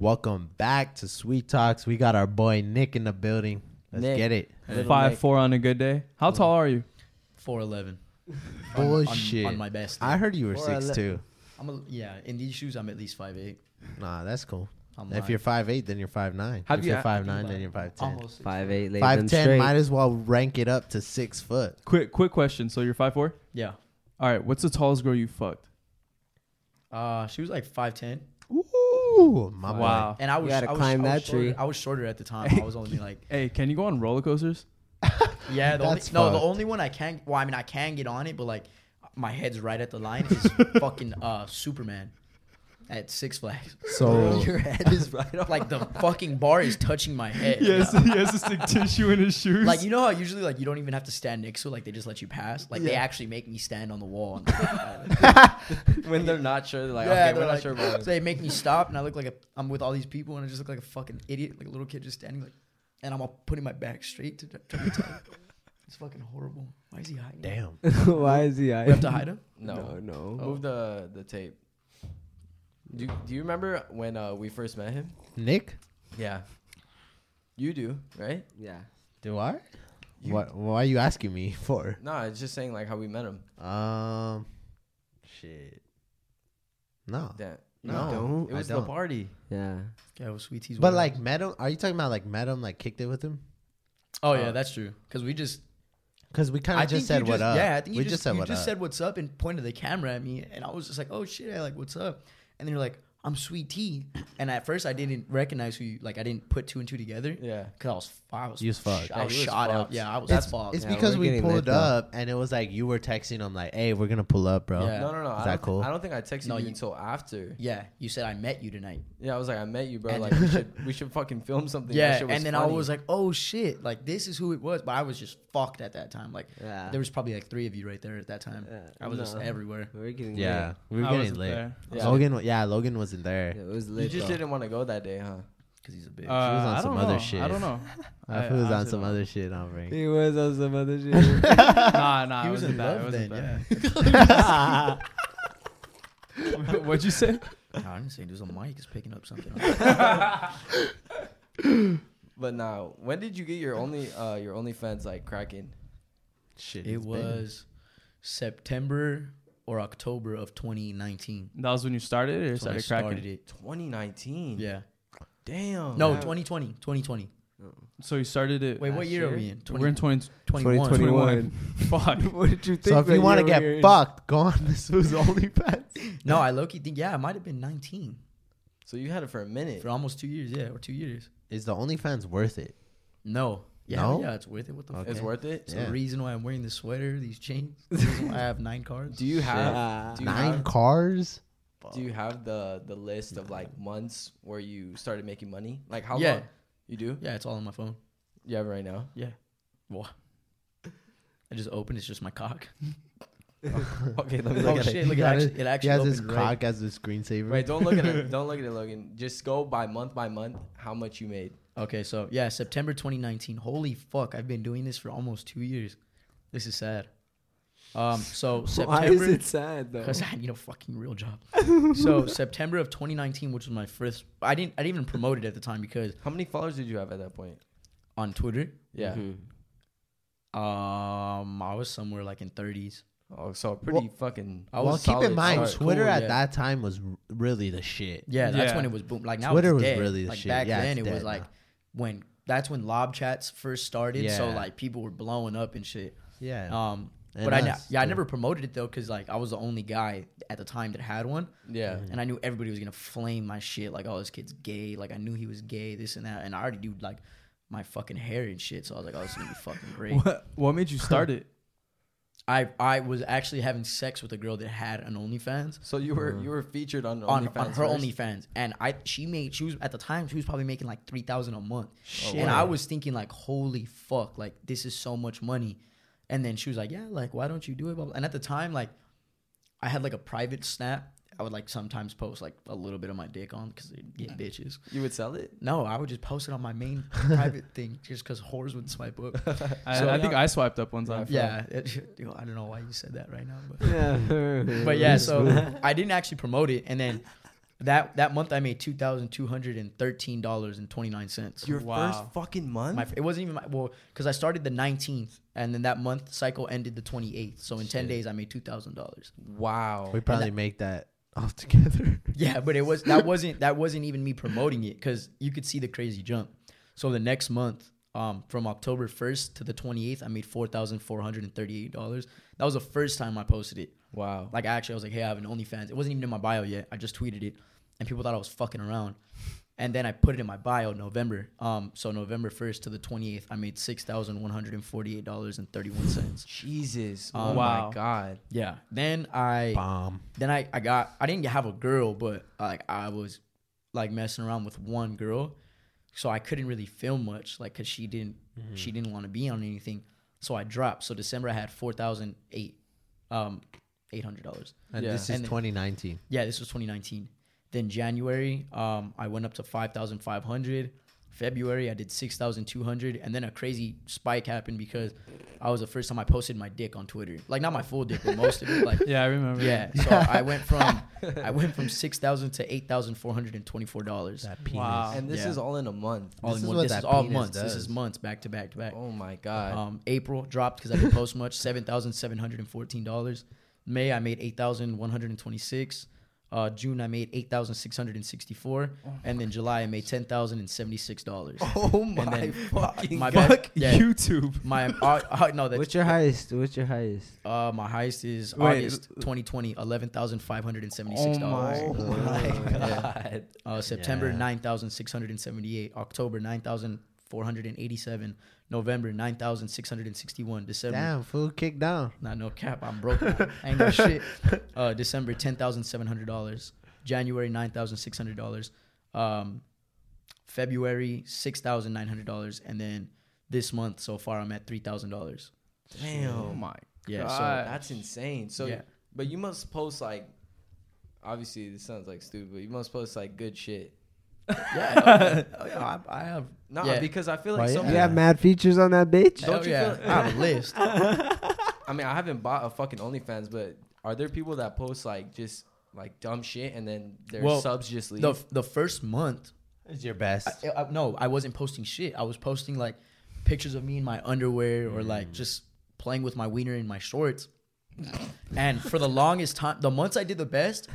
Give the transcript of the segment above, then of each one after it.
Welcome back to Sweet Talks. We got our boy Nick in the building. Let's Nick. get it. Little Five Nick. four on a good day. How tall are you? Four eleven. Bullshit. On, my best. I heard you were six ele- two. I'm a, yeah. In these shoes, I'm at least five eight. Nah, that's cool. I'm If lying. you're five eight, then you're five nine. Have if you you're five nine, then you're five ten. almost six five eight. Five ten. straight. might as well rank it up to six foot. Quick quick question. So you're five four. Yeah. All right. What's the tallest girl you fucked? Uh, she was like five ten, Ooh, my boy. Wow. and I was gotta I was, climb I was that tree. shorter- I was shorter at the time. I was only like Hey, can you go on roller coasters? yeah. The only, no, the only one I can. Well, I mean, I can get on it, but like my head's right at the line is fucking uh Superman at Six Flags. So Your head is right off. Like the fucking bar is touching my head. Yes, he has to stick tissue in his shoes. Like you know how usually like you don't even have to stand next to it, like they just let you pass. Like they actually make me stand on the wall. And when they're not sure, they're like, Yeah, okay, they're we're not sure about so they make me stop, and I look like a, I'm with all these people, and I just look like a fucking idiot, like a little kid just standing like, and I'm all putting my back straight to try to tell. It's fucking horrible. Why is he hiding? damn. Why is he? Hiding? We have to hide him. No, no, no. Oh. Move the the tape. Do you, Do you remember when uh, we first met him? Nick, Yeah. You do, right? Yeah. do I? You- What? Why are you asking me for? No, it's just saying like how we met him. Um, shit. No. Damn. No, No, don't. it was I the don't. party. Yeah. Yeah, well, sweet teas. But like met him. Are you talking about like met him? Like kicked it with him? oh yeah, uh, that's true. Because we just, Because we kind I of just think said what just, up. Yeah, I think we you just, said you what just up. said what's up and pointed the camera at me, and I was just like, oh shit, I like what's up, and then you're like, I'm sweet tea, and at first I didn't recognize who you like. I didn't put two and two together Yeah. because I was I was You was fucked. I was Yeah, you was shot out. Yeah, I was it's, fucked. it's Yeah, because we're we pulled lit, though. up and it was like you were texting him like, "Hey, we're gonna pull up, bro." Yeah. No, no, no. Is I that don't, cool? I don't think I texted No, you, you- until after. Yeah, you said I met you tonight. Yeah, I was like, I met you, bro. And Like, we should we should fucking film something. Yeah, shit and then I was like, oh shit, like this is who it was. But I was just fucked at that time. Like Yeah. there was probably like three of you right there at that time. Yeah, I was just everywhere. We're getting Yeah, we were getting wasn't lit. there. Yeah. Logan, wa- yeah, wasn't there. Yeah, it was you just though. didn't want to go that day, huh? Because he's a bitch. Uh, on I some don't other know. shit. I don't know. I, I was on some don't other shit. I'll bring. He was on some other shit. nah, nah. he it was wasn't in that. It love wasn't then, yeah. What'd you say? No, I didn't say there's a mic is picking up something. But now, when did you get your only uh your OnlyFans like cracking? Shit, it it's been- was September or October of 2019. That was when you started it or That's when I started cracking. started it. 2019. Yeah. Damn. No, Yeah. 2020. 2020. So you started it. Wait, what Last year are we in? We're in 20, 21. 2021. Fuck. what did you think? So if you want to get were in? fucked, go on this who's OnlyFans. No, I low key think yeah, it might have been 19 So you had it for a minute. for almost two years. Yeah, or two years. Is the OnlyFans worth it? No. Yeah, No? yeah, it's worth it. What the Okay. fuck? It's worth it. It's Yeah. the reason why I'm wearing this sweater, these chains. The reason why I have nine cars. Do you have Yeah. do you Nine have, cars. do you have the the list of like months where you started making money? Like how Yeah. long? You do? Yeah, it's all on my phone. You have it right now? Yeah. Well, I just opened. It's just my cock. Okay, let me Oh look at shit! it. Look, He it actually, it. it He actually has his opened right. cock as a screensaver. Wait, don't look at it. Don't look at it, Logan. Just go by month by month how much you made. Okay, so yeah, September 2019. Holy fuck! I've been doing this for almost two years. This is sad. Um, so Why is September it sad though? because I need a fucking real job. so September of 2019, which was my first. I didn't. I didn't even promote it at the time because How many followers did you have at that point? on Twitter, Yeah. Mhm. um, I was somewhere like in 30s. Oh, so pretty fucking. I well, was keep in mind, solid. Twitter Cool, at yeah. that time was r- really the shit. Yeah, that's Yeah. when it was boom. Like now Twitter it's was dead. really the like shit. back Yeah, then it's it was dead like now. When that's when lob chats first started. So like people were blowing up and shit. Yeah. Um, And but I ne- yeah I never promoted it though because like I was the only guy at the time that had one, Yeah. and I knew everybody was gonna flame my shit like oh this kid's gay. Like I knew he was gay, this and that, and I already do like my fucking hair and shit. So I was like oh this is gonna be fucking great. What, what made you start it? I I was actually having sex with a girl that had an OnlyFans. So you were mm. you were featured on On, OnlyFans on her first? OnlyFans, and I she made she was at the time she was probably making like three thousand a month. Shit. And I was thinking like, holy fuck, like this is so much money. And then she was like, yeah, like why don't you do it? Blah, blah. And at the time, like I had like a private snap. I would like sometimes post like a little bit of my dick on because they get bitches. You would sell it? No, I would just post it on my main private thing just because whores would swipe up. I, So, I think. I swiped up one time. yeah, it, yo, I don't know why you said that right now, but Yeah. but yeah. So I didn't actually promote it, and then That that month I made two thousand two hundred and thirteen dollars and twenty nine cents. Your Wow. first fucking month. My, it wasn't even my well because I started the nineteenth and then that month cycle ended the twenty eighth. So in ten days I made two thousand dollars. wow. We probably make that all together. Yeah, but it was that wasn't that wasn't even me promoting it because you could see the crazy jump. So the next month, um, from October first to the twenty eighth, I made four thousand four hundred and thirty eight dollars. That was the first time I posted it. Wow. Like I actually I was like, hey, I have an OnlyFans. It wasn't even in my bio yet. I just tweeted it, and people thought I was fucking around. And then I put it in my bio November. Um, so November first to the twenty eighth, I made six thousand one hundred and forty eight dollars and thirty one cents. Jesus. Um, oh Wow. my god. Yeah. Then I Bomb. then I, I got I didn't have a girl, but like I was like messing around with one girl, so I couldn't really film much, like cause she didn't she didn't want to be on anything, so I dropped. So December I had four thousand eight, um, eight hundred dollars. And Yeah. this is 2019. Yeah, this was 2019. Then January, um, I went up to 5,500. February, I did 6,200. And then a crazy spike happened because I was the first time I posted my dick on Twitter. Like, not my full dick, but most of it. Like, yeah, I remember. Yeah. So I went from I went from 6,000 to $8,424. That penis. Wow. And this yeah. is all in a month. All this in one. This is all months. Does. This is months back to back to back. Oh, my God. Um, April dropped because I didn't post much, $7,714. May, I made 8,126. Uh, June I made eight thousand six hundred and sixty four, and then July I made ten thousand and seventy six dollars. oh my then fucking my god. bad, yeah, YouTube. my uh, uh, no, that's What's your highest? What's your highest? uh, my highest is Wait, August twenty twenty, eleven thousand five hundred and seventy six Oh dollars. my Oh my Yeah. god. Uh, September Yeah. nine thousand six hundred and seventy eight. October nine thousand four hundred and eighty seven. November nine thousand six hundred and sixty one. December Damn, food kicked down. Nah, no cap. I'm broke. now. I ain't got shit. Uh, December ten thousand seven hundred dollars. January nine thousand six hundred dollars. Um, February six thousand nine hundred dollars, and then this month so far I'm at three thousand dollars. Oh Damn. my. Yeah. God. So That's insane. So Yeah. but you must post like obviously this sounds like stupid, but you must post like good shit. yeah, oh, yeah, I, I have. No, Yeah. because I feel Why, like some yeah. You have mad features on that bitch. Don't hell you yeah, feel- I have a list. I mean, I haven't bought a fucking OnlyFans, but are there people that post like just like dumb shit and then their Well, subs just leave? the the first month is your best. I, I, no, I wasn't posting shit. I was posting like pictures of me in my underwear or Mm. like just playing with my wiener in my shorts. and for the longest time, the months I did the best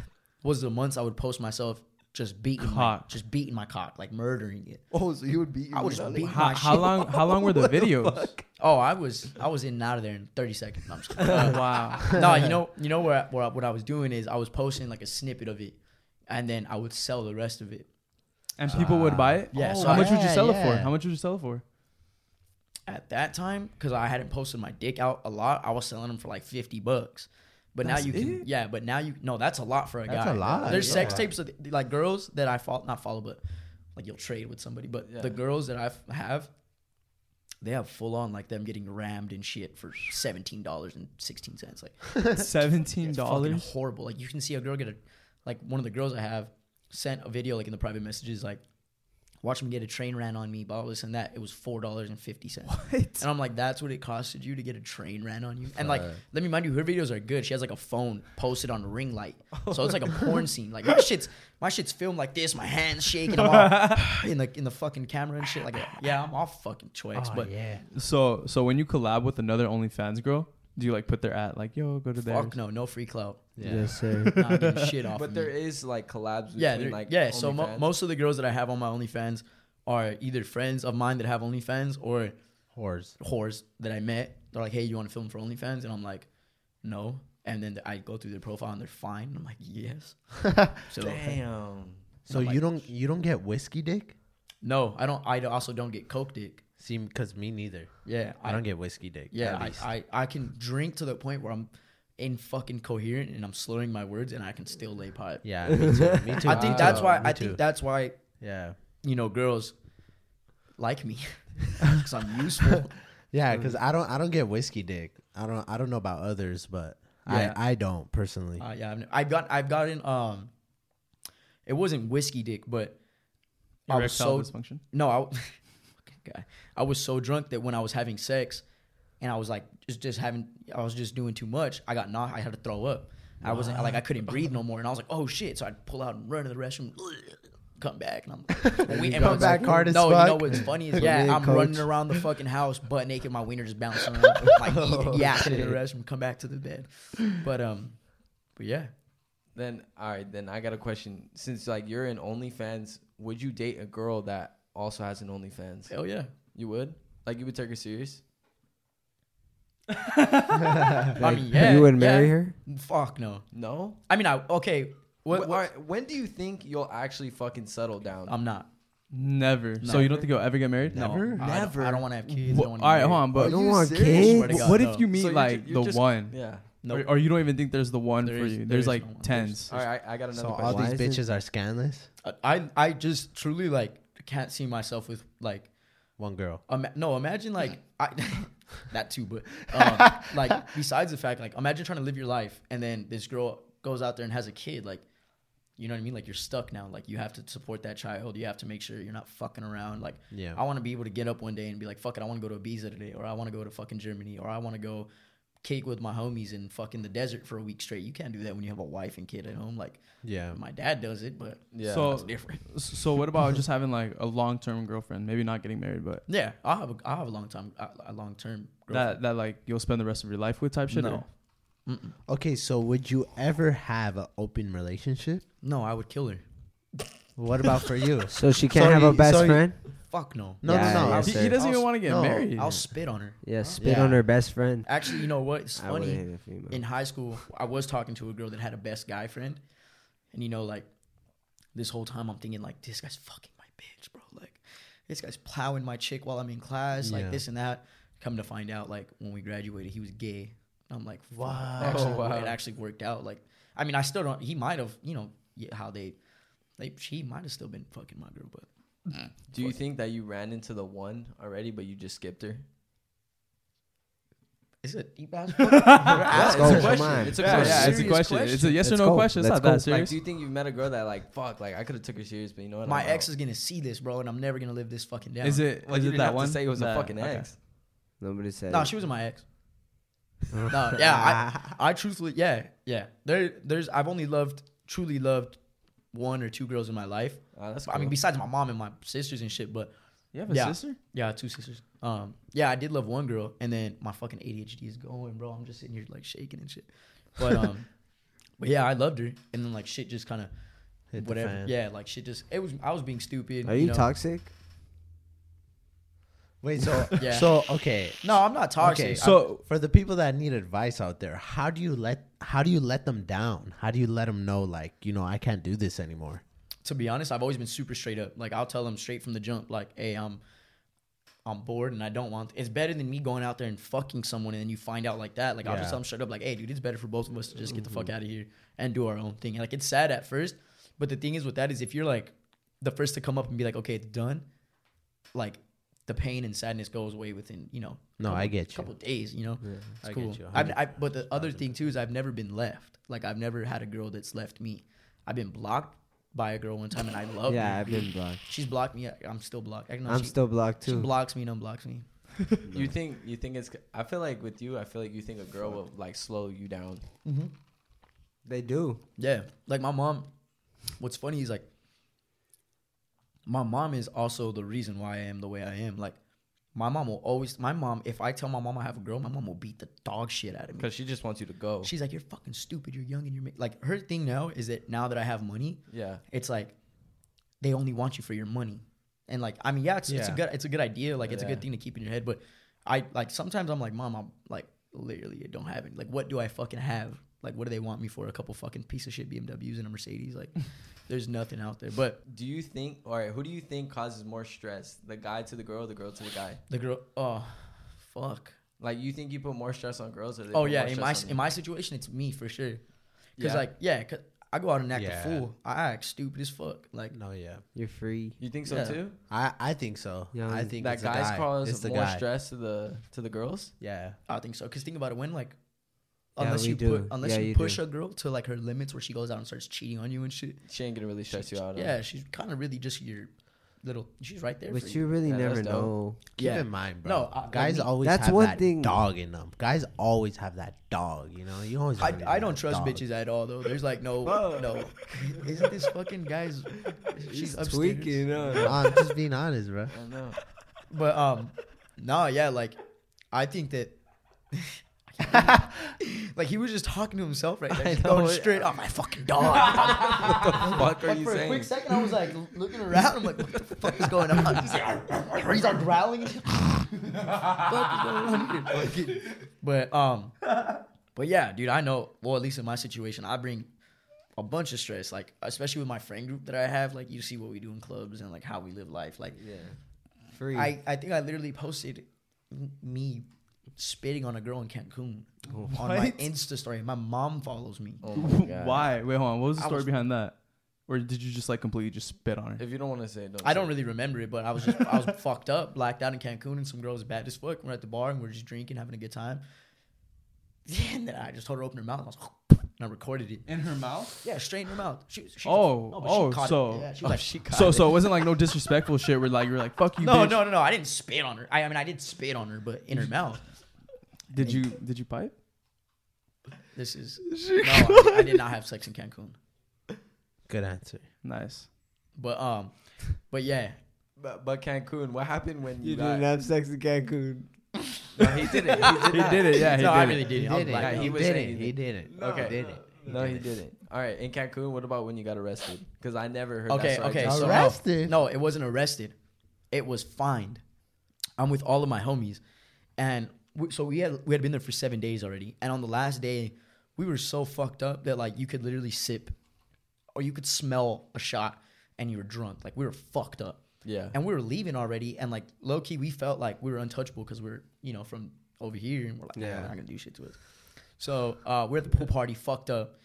was the months I would post myself just beating my, Cock. just beating my cock, like murdering it. oh, so you would be I was just beating How, my how shit. long? How long were the videos? Oh, I was I was in and out of there in thirty seconds. No, I'm just. Oh, Uh, wow. no, you know, you know where, where what I was doing is I was posting like a snippet of it, and then I would sell the rest of it. And people would buy it. Yeah, Oh, so how I- much would you yeah, sell it for? How much would you sell it for? at that time because I hadn't posted my dick out a lot. I was selling them for like fifty bucks. But That's now you can, it? yeah. But now you, no, that's a lot for a That's guy. a lot, There's yeah. sex tapes of like girls that I follow, not follow, but like you'll trade with somebody. But Yeah. the girls that I have, they have full on like them getting rammed and shit for seventeen dollars and sixteen cents. Like Seventeen it's fucking dollars. horrible. Like you can see a girl get a, like one of the girls I have sent a video like in the private messages like. Watch me get a train ran on me, blah, this and that. It was four dollars and fifty cents. And I'm like, that's what it costed you to get a train ran on you. And like, Fuck. let me mind you, her videos are good. She has like a phone posted on ring light, so it's like a porn scene. Like my shit's my shit's filmed like this. My hands shaking. I'm all in the in the fucking camera and shit. Like, yeah, I'm all fucking choice. Oh, but yeah. So, so when you collab with another OnlyFans girl, do you like put their at like, yo, go to theirs? fuck no, no free clout. Yeah. Yes, sir. Not getting shit off. but of there me. is like collabs between yeah, like yeah. So mo- most of the girls that I have on my OnlyFans are either friends of mine that have OnlyFans or Whores. whores that I met. They're like, hey, you want to film for OnlyFans? And I'm like, no. And then I go through their profile and they're fine. And I'm like, yes. so Damn. So I'm like- you don't you don't get whiskey dick? no, I don't. I also don't get coke dick. See, because me neither. Yeah, I don't get whiskey dick. Yeah, I. I I can drink to the point where I'm in fucking coherent and I'm slurring my words and I can still lay pipe. yeah, me too. Me too. I think that's why. me I too. think that's why Yeah. you know girls like me because I'm useful. Yeah, because I don't I don't get whiskey dick. I don't I don't know about others, but Yeah. I I don't personally. Uh, yeah, I've, I've got I've gotten um, it wasn't whiskey dick, but I was Erectile so dysfunction. no, I fucking guy. I was so drunk that when I was having sex, and I was like just just having, I was just doing too much. I got knocked. I had to throw up, I wasn't like I couldn't breathe no more, and I was like, oh shit! So I'd pull out and run to the restroom, come back, and I'm when we, and come what's- back hard as No, you know what's funny is yeah, I'm coach. running around the fucking house butt naked, my wiener just bouncing around, like eating, yakking in the restroom, come back to the bed. But um, but yeah, Then all right, then I got a question. Since like you're in OnlyFans, would you date a girl that also has an OnlyFans? hell yeah. You would? Like you would take her serious? I mean, yeah, you would marry yeah. her? Fuck no. No. I mean, I okay. What, Wh- what- all right, when do you think you'll actually fucking settle down? I'm not. Never. So you don't think you'll ever get married? No, Never? I Never. don't, I don't want to have kids. Wha- I don't all right, hold on, married. but you don't you want serious? kids? God, what no. if you meet So you're like you're the just- one, yeah. Nope. or, or you don't even think there's the one There for is- you? there There's like no one. tens. All right, I, I got another So all question. Why these is it- bitches are scandalous. I I just truly like can't see myself with like One girl. Ima- no, imagine like I, that too, but um, like besides the fact, like imagine trying to live your life and then this girl goes out there and has a kid, like you know what I mean? Like you're stuck now. Like you have to support that child. You have to make sure you're not fucking around. Like Yeah. I want to be able to get up one day and be like, fuck it, I want to go to Ibiza today, or I want to go to fucking Germany, or I want to go cake with my homies in fucking the desert for a week straight. You can't do that when you have a wife and kid at home. Like Yeah. my dad does it, but Yeah. So- it's different. So what about just having like a long term girlfriend? Maybe not getting married, but Yeah, I'll have a, I'll have a long time, a, a long term. that that like you'll spend the rest of your life with type shit. No. or- Mm-mm. Okay, so would you ever have an open relationship? No, I would kill her. What about for you? So she can't So have you- a best so you- friend? Fuck no. No, Yeah, no, no. yeah, He, sir. he doesn't I'll even s- want to get no, married. I'll spit on her. Yeah, spit Yeah. on her best friend. Actually, you know what? It's I would funny. hate a female. In high school, I was talking to a girl that had a best guy friend, and you know, like this whole time, I'm thinking like, this guy's fucking my bitch, bro. Like, this guy's plowing my chick while I'm in class, like this and that. Come to find out, like when we graduated, he was gay. I'm like. Wow. Actually, Oh, wow. It actually worked out. Like, I mean, I still don't. He might have, you know, yeah, how they, they, she might have still been fucking my girl, but Do you think that you ran into the one already, but you just skipped her? is it deep ass? Let's it's go, a come question. on. It's a yeah, question. yeah, it's a Serious question. It's a yes Let's or no go. question. It's Let's not go. that serious. Like, do you think you met a girl that like fuck, like I could have took her serious, but you know what? my I'm ex out. is gonna see this, bro, and I'm never gonna live this fucking down. is it? Well, is you it didn't that have one? to say it was a That- fucking okay. ex. Nobody said. No, it. she was my ex. no, yeah, I, I truthfully, yeah, yeah. There, there's, I've only loved, truly loved, one or two girls in my life. Ah, that's I mean, besides my mom and my sisters and shit, but You have a Yeah. sister? yeah, two sisters. Um, yeah, I did love one girl, and then my fucking ADHD is going, bro. I'm just sitting here like shaking and shit. But um, but yeah, I loved her, and then like shit just kind of whatever. fan. Yeah, like shit just it was. I was being stupid. Are you know? toxic? Wait, so Yeah. so okay. No, I'm not toxic. Okay, I- so for the people that need advice out there, how do you let how do you let them down? How do you let them know like, you know, I can't do this anymore? to be honest, I've always been super straight up. Like I'll tell them straight from the jump, like, "Hey, I'm, I'm bored and I don't want." It's better than me going out there and fucking someone and then you find out like that. Like I'll Yeah. just tell them straight up, like, "Hey, dude, it's better for both of us to just get the fuck mm-hmm. out of here and do our own thing." Like it's sad at first, but the thing is with that is if you're like the first to come up and be like, "Okay, it's done," like the pain and sadness goes away within you know. No, couple- I get you. Couple days, you know. Yeah. It's I cool. get you, I've, I, but the other thing too is I've never been left. Like I've never had a girl that's left me. I've been blocked by a girl one time and I love yeah, her. I've been blocked. She's blocked me. I- I'm still blocked. I know I'm she, still blocked too She blocks me and unblocks me. You think you think it's? I feel like with you, I feel like you think a girl will like slow you down. Mm-hmm. They do. Yeah, like my mom. What's funny is like my mom is also the reason why I am the way I am. Like my mom will always. My mom, if I tell my mom I have a girl, my mom will beat the dog shit out of me. Because she just wants you to go. She's like, "You're fucking stupid. You're young and you're ma-" like." Her thing now is that now that I have money, yeah. it's like they only want you for your money. And like, I mean, yeah, it's, it's a good it's a good idea. Like, it's a good thing to keep in your head. But I like sometimes I'm like, mom, I'm like literally I don't have it. Like, what do I fucking have? Like, what do they want me for? A couple fucking piece of shit BMWs and a Mercedes? Like, there's nothing out there. But Do you think? All right. Who do you think causes more stress? The guy to the girl, or the girl to the guy? the girl, oh, fuck. Like you think you put more stress on girls, or they Oh yeah, in my in my situation, it's me for sure. Cause Yeah? like, yeah, cause I go out and act Yeah. a fool. I act stupid as fuck. Like, No, yeah. You're free. you think so Yeah. too? I I think so. Yeah, I think That it's guys guy. cause It's more guy. stress to the to the girls. Yeah. I think so. Cause think about it, when like, Yeah, unless we you do. put, unless Yeah, you, you push do. a girl to like her limits where she goes out and starts cheating on you and shit. She ain't gonna really stress you out. huh? Yeah, she's kind of really just your little. She's right there. But for you really Yeah, never that's dope. know. Keep Yeah. in mind, bro. No, I- guys like me- always That's have one that thing- dog in them. Guys always have that dog. You know, you always. I, wanna I be don't trust dog. bitches at all though. There's like no no. Isn't this fucking guy's? She's He's upstairs. tweaking. Huh? I'm just being honest, bro. I know. But um, no, yeah, like I think that. like he was just talking to himself right there, just know going straight on my fucking dog. What the fuck are Like, you for a saying? quick second, I was like looking around. I'm like, what the fuck is going on? He's like, he's like growling. what the fuck is going on here? But um, but yeah, dude, I know. Well, at least in my situation, I bring a bunch of stress. Like especially with my friend group that I have. Like you see what we do in clubs and like how we live life. Like Yeah. Free. I, I think I literally posted m- me spitting on a girl in Cancun oh. on my Insta story. My mom follows me. Oh. Why? Wait, hold on. What was the I story was- behind that? Or did you just like completely just spit on her? If you don't want to say it, don't. I say don't it. really remember it, but I was just I was fucked up, blacked out in Cancun, and some girl was bad as fuck. We're at the bar and we're just drinking, having a good time. And then I just told her to open her mouth. And I, was, and I recorded it. In her mouth? Yeah, straight in her mouth. She, was- she Oh, no, but she oh, caught it. so- yeah, she Oh, like, she caught So it. so it wasn't like no disrespectful shit where like you were like fuck you. no, bitch. no, no, no. I didn't spit on her. I, I mean, I did spit on her, but in her mouth. Did you did you pipe? This is no. I, I did not have sex in Cancun. Good answer. Nice. But um, but yeah, But, but Cancun, what happened when you, you got? didn't have sex in Cancun. no, he did it. He did, He not. did it. Yeah, he no, did I it. really did. He. I was did it. Yeah, he He was did saying it. he He did. did it. Okay. He did it. No, he didn't. All right, in Cancun, what about when you got arrested? Because I never heard. Okay, that, so I okay. just- So Arrested? no, it wasn't arrested. It was fined. I'm with all of my homies, and we, so we had we had been there for seven days already. And on the last day, we were so fucked up that like you could literally sip, or you could smell a shot, and you were drunk. Like we were fucked up. yeah. and we were leaving already and like low key we felt like we were untouchable because we're you know from over here and we're like yeah Yeah. they're not gonna do shit to us so uh, we're at the pool party fucked up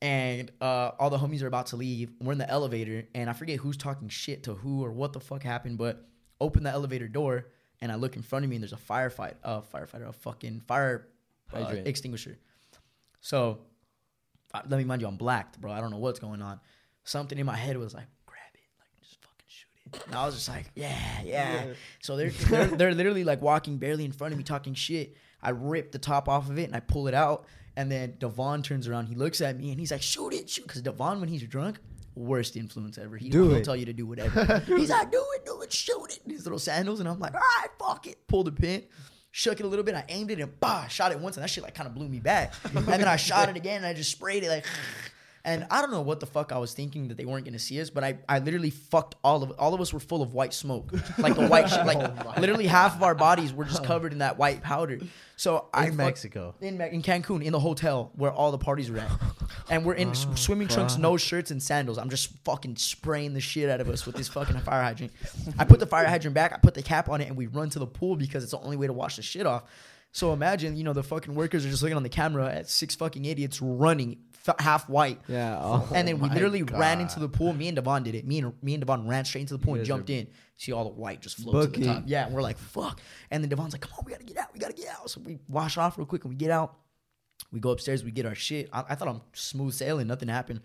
and uh, all the homies are about to leave we're in the elevator and i forget who's talking shit to who or what the fuck happened but open the elevator door and i look in front of me and there's a firefight a firefighter a fucking fire uh, extinguisher. So uh, let me mind you i'm blacked bro. I don't know what's going on. Something in my head was like grab it like just fucking shoot it. And i was just like yeah yeah. So they're, they're they're literally like walking barely in front of me talking shit. I rip the top off of it and i pull it out and then devon turns around he looks at me and he's like shoot it shoot because devon when he's drunk worst influence ever. He, Do he'll it. tell you to do whatever. He's like do it do shoot it these little sandals. And i'm like all right fuck it. Pull the pin shook it a little bit. I aimed it and bah shot it once. And that shit like kind of blew me back. And then i shot it again and i just sprayed it like and I don't know what the fuck I was thinking that they weren't gonna see us, but I, I literally fucked all of all of us were full of white smoke, like the white shit, like literally half of our bodies were just covered in that white powder. So I In fucked- Mexico. in in Cancun, in the hotel where all the parties were at, and we're in s- swimming trunks, no shirts, and sandals. I'm just fucking spraying the shit out of us with this fucking fire hydrant. I put the fire hydrant back, I put the cap on it, and we run to the pool because it's the only way to wash the shit off. So imagine, you know, the fucking workers are just looking on the camera at six fucking idiots running f- half white. Yeah. Oh. And then we literally ran into the pool. Me and Devon did it. Me and me and Devon ran straight into the pool and jumped in. See all the white just float to the top. Yeah, and we're like, fuck. And then Devon's like, come on, we gotta get out. We gotta get out. So we wash off real quick and we get out. We go upstairs. We get our shit. I, I thought I'm smooth sailing. Nothing happened.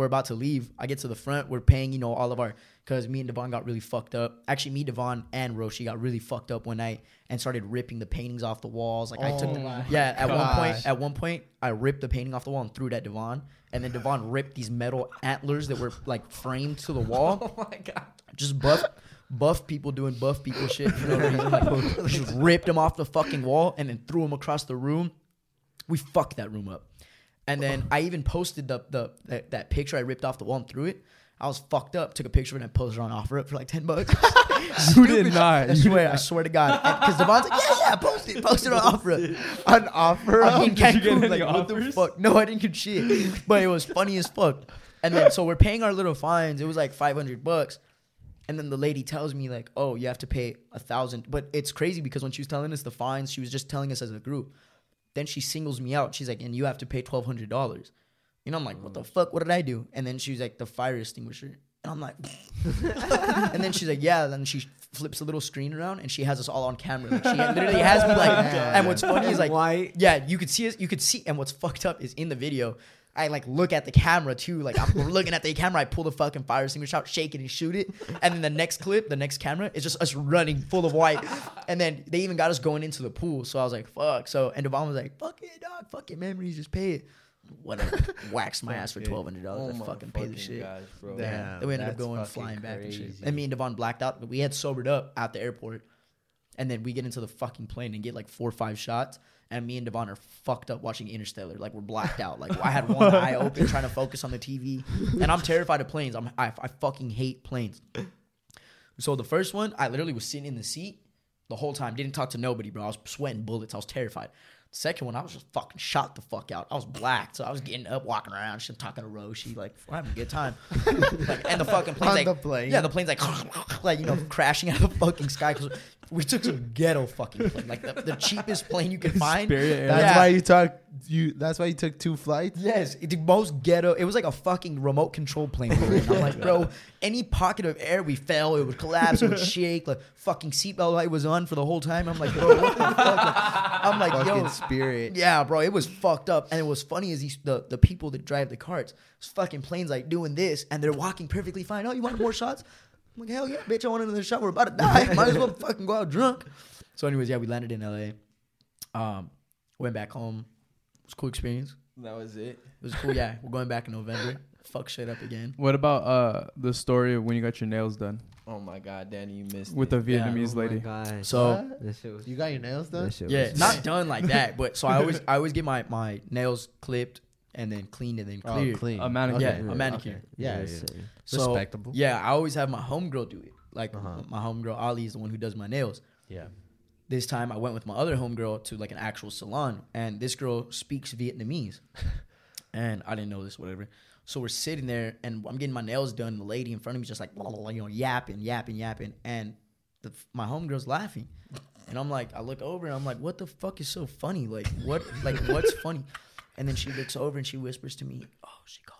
We're about to leave. I get to the front. We're paying, you know, all of our because me and Devon got really fucked up. Actually, me, Devon, and Roshi got really fucked up one night and started ripping the paintings off the walls. Like I took, Oh the, my yeah. At one point, at one point, I ripped the painting off the wall and threw it at Devon. And then Devon ripped these metal antlers that were like framed to the wall. Oh my god. Just buff, buff people doing buff people shit for no reason. Like, just ripped them off the fucking wall and then threw them across the room. We fucked that room up. And then I even posted the, the that, that picture I ripped off the wall and threw it. I was fucked up. Took a picture of it and posted it on OfferUp for like ten bucks. You did not. I swear, I swear to God. Because Devon's like, yeah, yeah, post it, post it on OfferUp. An offer. I'm Did you get any like, what the offers? fuck? No, I didn't get shit. But it was funny as fuck. And then so we're paying our little fines. It was like five hundred bucks. And then the lady tells me like, "Oh, you have to pay a thousand. But it's crazy because when she was telling us the fines, she was just telling us as a group. Then she singles me out. She's like, "And you have to pay twelve hundred dollars." You know, I'm like, "What the oh, fuck? What did I do?" And then she's like, "The fire extinguisher." And I'm like, and then she's like, "Yeah." Then she flips a little screen around and she has us all on camera. Like she literally has me like. And what's funny is like, White. yeah, you could see us. You could see, and what's fucked up is in the video. I like look at the camera too. Like I'm looking at the camera. I pull the fucking fire extinguisher out, shake it, and shoot it. And then the next clip, the next camera, is just us running full of white. And then they even got us going into the pool. So I was like, fuck. So and Devon was like, fuck it, dog. Fuck it, memories. Just pay it. Whatever. Waxed my ass for twelve hundred dollars. Oh I fucking pay the shit. gosh, bro. Damn. Yeah, then we ended up going fucking flying back and shit. And me and Devon blacked out. We had sobered up at the airport, and then we get into the fucking plane and get like four or five shots. And me and Devon are fucked up watching Interstellar. Like we're blacked out. Like I had one eye open trying to focus on the TV, and I'm terrified of planes. I'm I, I fucking hate planes. So the first one, I literally was sitting in the seat the whole time. Didn't talk to nobody, bro. I was sweating bullets. I was terrified. Second one, I was just fucking shot the fuck out. I was black, so I was getting up, walking around, shit, talking to Roshi, like we're having a good time. like, and the fucking plane's On like, the plane. yeah, the plane's like, like you know, crashing out of the fucking sky because we took some ghetto fucking plane, like the, the cheapest plane you can find. Spirit That's Yeah. why you talk. You. That's why you took two flights. Yes, it- the most ghetto. It was like a fucking remote control plane. I'm like, bro, any pocket of air we fell, it would collapse, it would shake. Like fucking seatbelt light was on for the whole time. I'm like, bro, what the fuck? Like, I'm like, Fucking yo, spirit. yeah, bro, it was fucked up. And it was funny is these the, the people that drive the carts, fucking planes like doing this, and they're walking perfectly fine. Oh, you want more shots? I'm like, hell yeah, bitch, I want another shot. We're about to die. Might as well fucking go out drunk. So, anyways, yeah, we landed in LA. Um, went back home. It was a cool experience. That was it. It was cool. Yeah, we're going back in November. Fuck shit up again. What about uh the story of when you got your nails done Oh my god, Danny, you missed with it. the Yeah. Vietnamese Oh my lady? gosh. So What? Shit was. You got your nails done. Shit yeah, not done like that, but so I always I always get my my nails clipped and then cleaned and then Oh, clean. A manicure. Yeah, Okay. a manicure. Okay. Yeah, yeah. Yes, sir. So, Respectable. Yeah, I always have my homegirl do it. Like Uh-huh. my homegirl Ali is the one who does my nails. Yeah. This time I went with my other homegirl to like an actual salon, and this girl speaks Vietnamese, and I didn't know this, whatever. So we're sitting there, and I'm getting my nails done. The lady in front of me just like, blah, blah, blah, you know, yapping, yapping, yapping, and the, my homegirl's laughing, and I'm like, I look over, and I'm like, what the fuck is so funny? Like what? Like what's funny? And then she looks over and she whispers to me, "Oh, she called you gay."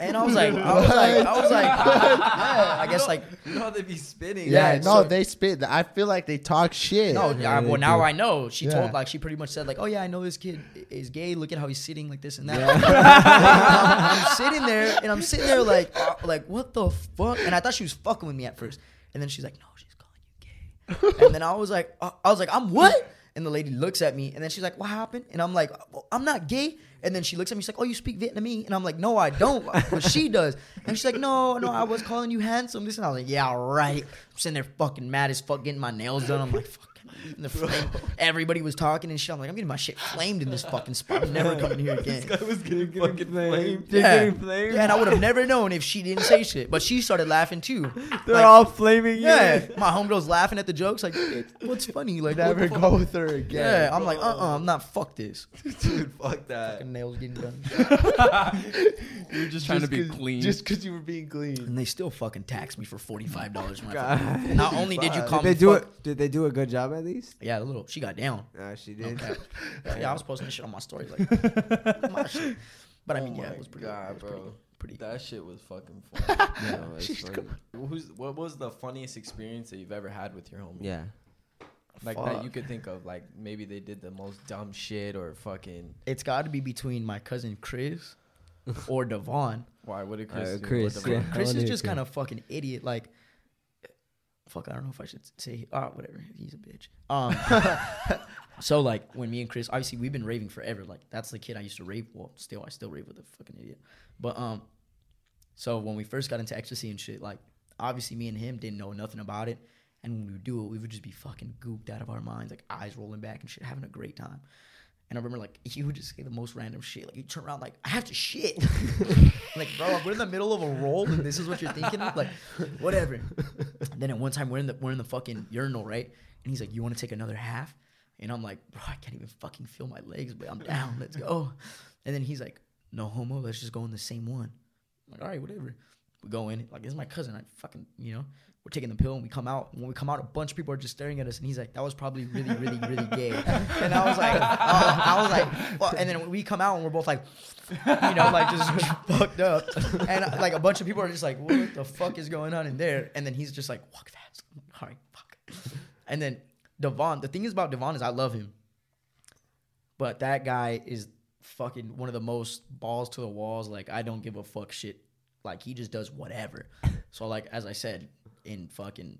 And I was like, I was like, I was like, yeah, I guess like You know how they be spitting. Yeah, Yeah, no, so- they spit. I feel like they talk shit. No, Yeah, yeah, well now do. I know. She Yeah. told like she pretty much said like, oh yeah, I know this kid is gay. Look at how he's sitting like this and that. I'm, I'm sitting there and I'm sitting there like uh, like what the fuck? And I thought she was fucking with me at first, and then she's like, no, she's calling you gay. And then I was like, uh, I was like, I'm what? And the lady looks at me and then she's like, what happened? And I'm like, well, I'm not gay. And then she looks at me, she's like, oh, you speak Vietnamese? And I'm like, no, I don't. But she does. And she's like, no, no, I was calling you handsome. This and I was like, yeah, right. I'm sitting there fucking mad as fuck getting my nails done. I'm like, fucking leaving the flame. Everybody was talking and shit. I'm like, I'm getting my shit flamed in this fucking spot. I'm never coming here again. I was getting fucking flamed. They're Yeah. getting flamed. Yeah, and I would have never known if she didn't say shit. But she started laughing too. They're Like, all flaming you. yeah, my homegirl's laughing at the jokes. Like, what's funny? Like, Never go with her again. Yeah, I'm like, uh, uh-uh, I'm not. Fuck this. Dude, fuck that. Fucking nails getting done, You were just trying to be 'cause- clean. Just because you were being clean. and they still fucking tax me for forty five dollars. God. Not only did you call Did they me, do fuck, it? Did they do a good job at least? Yeah, a little. She got down. No, she did. Okay. yeah, I was posting this shit on my story, like my shit. But I mean, Oh yeah, it was pretty. God, it was bro. pretty. pretty That shit was fucking funny. No, it's funny. Who's what was the funniest experience that you've ever had with your homie? Yeah. Like that you could think of. Like maybe they did the most dumb shit or fucking. It's got to be between my cousin Chris or Devon. Why? What did Chris Uh, do? Chris, What yeah. Chris is just kind of fucking idiot. Like, fuck, I don't know if I should say. Ah, whatever. He's a bitch. Um, so like when me and Chris, obviously we've been raving forever. Like that's the kid I used to rave. Well, still I still rave with a fucking idiot. But um, so when we first got into ecstasy and shit, like obviously me and him didn't know nothing about it. And when we would do it, we would just be fucking gooped out of our minds, like eyes rolling back and shit, having a great time. And I remember like he would just say the most random shit. Like you turn around like I have to shit. like bro, we're in the middle of a roll and this is what you're thinking. Like whatever. then at one time we're in the we're in the fucking urinal right, and he's like, "You want to take another half?" And I'm like, "Bro, I can't even fucking feel my legs, but I'm down. Let's go." And then he's like, "No homo. Let's just go in the same one." I'm like, all right, whatever. We go in. Like this is my cousin. I fucking you know. We're taking the pill and we come out. When we come out, a bunch of people are just staring at us, and he's like, "That was probably really, really, really gay." And I was like, uh, "I was like," well, and then we come out and we're both like, you know, like just fucked up, and uh, like a bunch of people are just like, "What the fuck is going on in there?" And then he's just like, "Walk fast." All right, fuck. And then Devon. The thing is about Devon is I love him, but that guy is fucking one of the most balls to the walls. Like I don't give a fuck shit. Like he just does whatever. so like as I said in fucking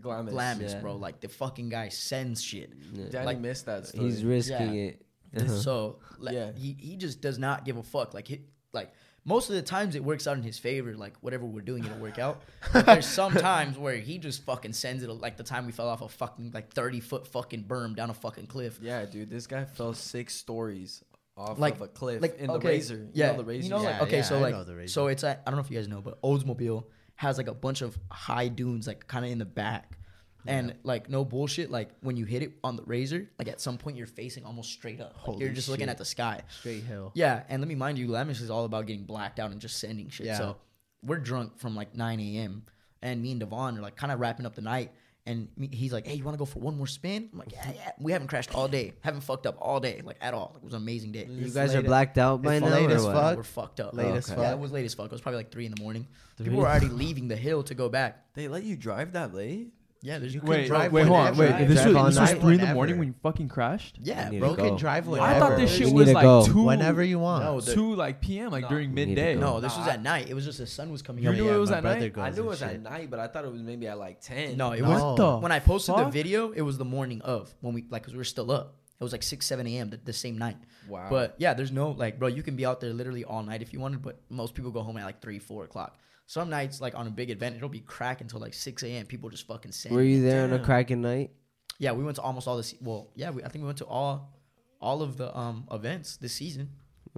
Glamis. Glamis, yeah. bro. Like the fucking guy sends shit. Danny Like- missed that story. He's risking Yeah. it. Uh-huh. So like, Yeah. he he just does not give a fuck. Like he, like most of the times it works out in his favor. Like whatever we're doing, it'll work out. But there's some times where he just fucking sends it. Like the time we fell off a fucking like thirty foot fucking berm down a fucking cliff. yeah, dude, this guy fell six stories off Like- of a cliff Like in the okay, razor. You yeah, know the razor. You know, like Yeah, okay, yeah, so I like know the razor. so it's at, I don't know if you guys know, but Oldsmobile has like a bunch of high dunes like kind of in the back. And like no bullshit, like when you hit it on the razor, like at some point you're facing almost straight up. Like, you're just looking at the sky. Straight hill. Yeah, and let me mind you, Glamis is all about getting blacked out and just sending shit. Yeah. So we're drunk from like 9 a.m. and me and Devon are like kind of wrapping up the night. And me, he's like, "Hey, you want to go for one more spin?" I'm like, "Yeah, yeah." We haven't crashed all day, haven't fucked up all day, like at all. It was an amazing day. You It's guys are late- blacked out by it's now, late or as what? fuck. We're fucked up. Late Oh, as okay. Yeah, fuck. it was late as fuck. It was probably like three in the morning. Three? People were already leaving the hill to go back. They let you drive that late? Yeah, there's You can Wait, drive wait, hold on. Wait, this was, this was three in the morning when you fucking crashed. yeah, You need bro. to You go. can drive I thought this shit was like two, whenever you want. No, the- two like p.m. like No. during You need to midday. No, this Nah, was I- at night. It was just the sun was coming You up. knew it was my at night? I knew it was shit. at night, but I thought it was maybe at like ten. No, it No. was What the? when I posted the video. It was the morning of when we like because we were still up. It was like six, seven a.m. The, the same night. Wow. But yeah, there's no like, bro. You can be out there literally all night if you wanted, but most people go home at like three, four o'clock. Some nights, like on a big event, it'll be crack until like six a.m. People just fucking send. Were you there on a cracking night? Yeah, we went to almost all the. se- Well, yeah, we, I think we went to all, all of the um events this season.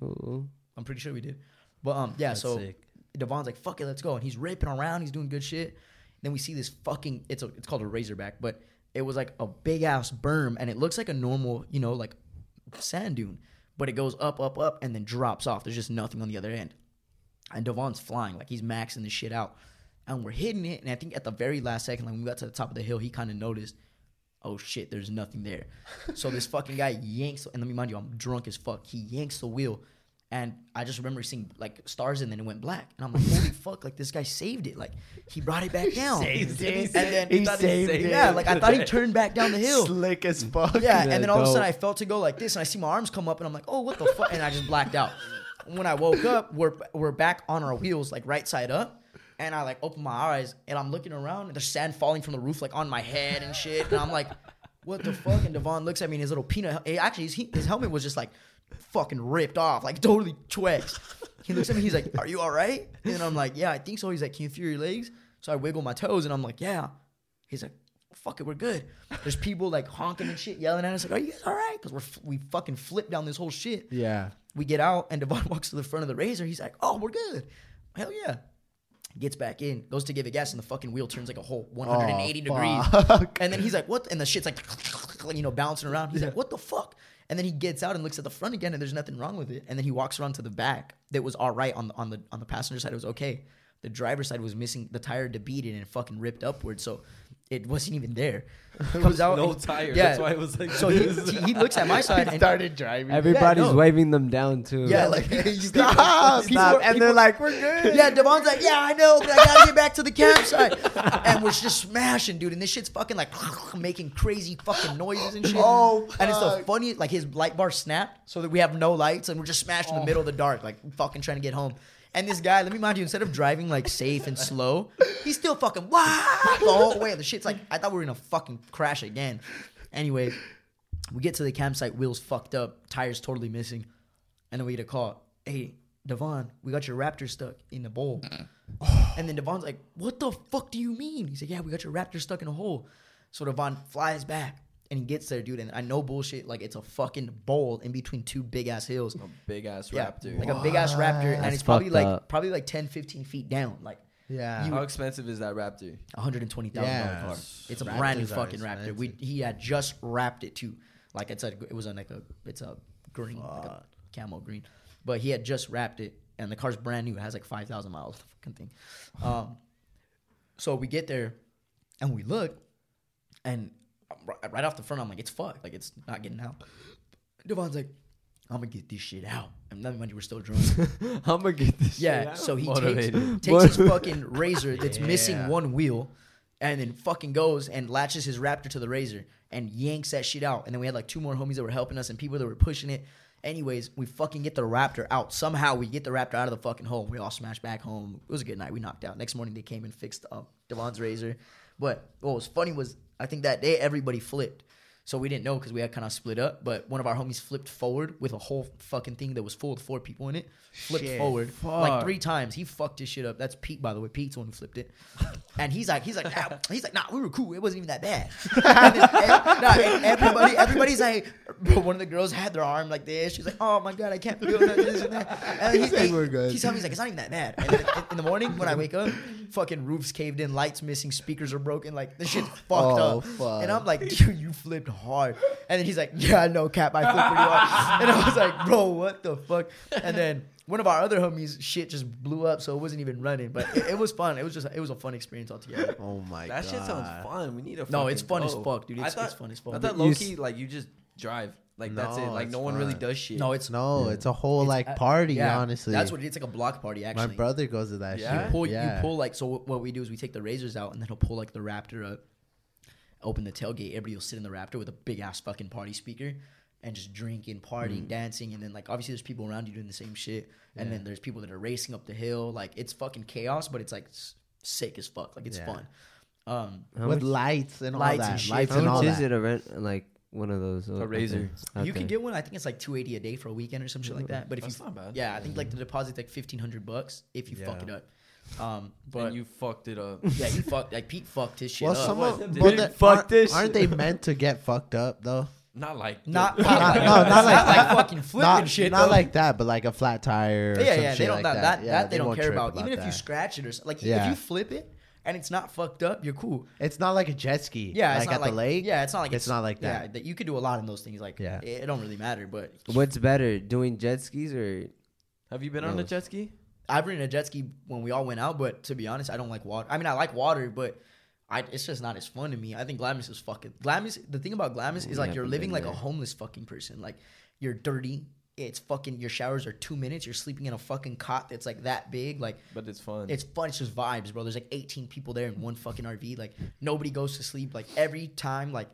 Ooh. I'm pretty sure we did. But um, yeah. That's so sick. Devon's like, "Fuck it, let's go," and he's ripping around. He's doing good shit. Then we see this fucking. It's a. It's called a Razorback, but it was like a big ass berm, and it looks like a normal, you know, like sand dune, but it goes up, up, up, and then drops off. There's just nothing on the other end. And Devon's flying like he's maxing the shit out, and we're hitting it. And I think at the very last second, like when we got to the top of the hill, he kind of noticed. Oh shit, there's nothing there. So this fucking guy yanks, and let me mind you, I'm drunk as fuck. He yanks the wheel, and I just remember seeing like stars, and then it went black, and I'm like, holy fuck, like this guy saved it. Like he brought it back down, saved it. and then He saved it. Yeah, like I thought he turned back down the hill. Slick as fuck. Yeah, and then all of a sudden. I felt to go like this, and I see my arms come up, and I'm like, oh, what the fuck? And I just blacked out. When I woke up, we're we're back on our wheels, like right side up, and I like open my eyes, and I'm looking around, and there's sand falling from the roof, like on my head and shit, and I'm like, what the fuck? And Devon looks at me, and his little peanut, actually, his, his helmet was just like fucking ripped off, like totally twexed. He looks at me, he's like, are you all right? And I'm like, yeah, I think so. He's like, can you feel your legs? So I wiggle my toes, and I'm like, yeah. He's like, fuck it, we're good. There's people like honking and shit, yelling at us, like, are you guys all right? Because we're we fucking flipped down this whole shit. Yeah. We get out, and Devon walks to the front of the razor. He's like, oh, we're good. Hell yeah. Gets back in, goes to give it gas, and the fucking wheel turns like a whole 180 degrees. And then he's like, what? And the shit's like, you know, bouncing around. He's like, what the fuck? And then he gets out and looks at the front again, and there's nothing wrong with it. And then he walks around to the back. That was all right on the on the on the passenger side. It was okay. The driver's side was missing the tire debeated and fucking ripped upward, so it wasn't even there. Comes out, no and- tire. Yeah. That's why it was like. So he, he, he looks at my side and started driving. Everybody's no. waving them down too. yeah, like you Stop, people- stop. people- And they're like, we're good. Yeah, Devon's like, yeah, I know, but I gotta get back to the campsite. and we're just smashing, dude. And this shit's fucking like making crazy fucking noises and shit. Oh, And it's the fuck. funniest, like his light bar snapped so that we have no lights and we're just smashed in Oh. the middle of the dark, like fucking trying to get home. And this guy, let me mind you, instead of driving like safe and slow, he's still fucking wah the whole way. The shit's like, I thought we were gonna fucking crash again. Anyway, we get to the campsite, wheels fucked up, tires totally missing. And then we get a call. Hey, Devon, we got your raptor stuck in the bowl. Mm. and then Devon's like, What the fuck do you mean? He's like, Yeah, we got your raptor stuck in a hole. So Devon flies back and he gets there, dude. And I know bullshit, like it's a fucking bowl in between two big ass hills. a big ass Yeah, raptor. like a big ass raptor, and That's it's probably fucked like up. probably like 10, 15 feet down, like Yeah. You- How expensive is that raptor? one hundred and twenty thousand dollar Yeah. car. It's a Raptors brand new are fucking raptor. We he had just wrapped it too, like it's a it was a, like a it's a green like a camo green, but he had just wrapped it, and the car's brand new. It has like five thousand miles. The fucking thing. Um, so we get there, and we look, and ri- right off the front, I'm like, it's fucked. Like it's not getting out. Devon's like, I'm gonna get this shit out. And me mind you, we're still drunk. I'm gonna get this. Yeah, shit out. so he takes, Motivated. takes his fucking razor that's Yeah. missing one wheel and then fucking goes and latches his raptor to the razor and yanks that shit out. And then we had like two more homies that were helping us and people that were pushing it. Anyways, we fucking get the raptor out. Somehow we get the raptor out of the fucking hole. We all smash back home. It was a good night. We knocked out. Next morning they came and fixed um, Devon's razor. But what was funny was I think that day everybody flipped. So we didn't know because we had kind of split up. But one of our homies flipped forward with a whole fucking thing that was full of four people in it. Flipped Shit. forward like three times. He fucked his shit up. That's Pete, by the way. Pete's the one who flipped it. And he's like, he's like, nah, he's like, nah, we were cool. It wasn't even that bad. and then, and- nah, and everybody, everybody's like, bro, one of the girls had their arm like this. She's like, oh my god, I can't feel that, this and that. And he's like, were good. He's telling me he's like, it's not even that bad. And then in the morning when I wake up, fucking roofs caved in, lights missing, speakers are broken. Like this shit's oh, fucked Oh, up. fuck. And I'm like, dude, you flipped hard. And then he's like, yeah, I know, Cap, I flipped pretty hard. And I was like, bro, what the fuck? And then one of our other homies, shit just blew up, so it wasn't even running. But it, it was fun. It was just, it was a fun experience altogether. Oh my That god. That shit sounds fun. We need to. No, it's fucking fun as fuck, dude. I It's, thought, it's fun as fuck. I thought low key like you just drive. Like that's it. No, Like it's no one really fun. does shit. no, it's No, it's a whole it's like a- party. yeah, honestly, That's what it- it's like a block party. Actually, my brother goes to that Yeah? shit. You pull, yeah. you pull like so. What what we do is we take the razors out and then he'll pull like the Raptor up, open the tailgate. Everybody will sit in the Raptor with a big ass fucking party speaker and just drinking, partying, dancing, and then like obviously there's people around you doing the same shit, and then there's people that are racing up the hill. Like it's fucking chaos, but it's like s- sick as fuck. Like it's Yeah. fun. Um, How with much, lights and all Lights that. and shit. Lights how and all much is that. it a rent like one of those? out razor. there- you can get one. I think it's like two eighty a day for a weekend or some shit like that. But if That's you, not bad. yeah, I think like the deposit's like fifteen hundred bucks if you fuck it up. Um, but and you fucked it up. yeah, he fucked like Pete fucked his shit Well, up. some of Did but you the- fuck aren't, this aren't they meant to get fucked up though? Not like Not, not, Not- like, no, not like like fucking flipping Not, shit. not though. like that, but like a flat tire. Or yeah, some yeah. shit They don't like that, that. that, Yeah, that they, don't care trip about. Even if you scratch it or. Like Yeah. if you flip it and it's not fucked up, you're cool. it's not like a jet ski. Yeah, like it's not at like the lake. Yeah, it's not like it's not like Yeah, that. that you could do a lot in those things. Like Yeah. it, it don't really matter. But What's better, doing jet skis or? Have you been on a jet ski? I've ridden a jet ski when we all went out. But to be honest, I don't like water. I mean, I like water, but. I, it's just not as fun to me. I think Glamis is fucking Glamis. The thing about Glamis is like Yeah, you're living then like a homeless fucking person. Like you're dirty. It's fucking. Your showers are two minutes. You're sleeping in a fucking cot that's like that big. Like But it's fun. It's fun. It's just vibes, bro. There's like 18 people there in one fucking RV. Like nobody goes to sleep. Like every time, like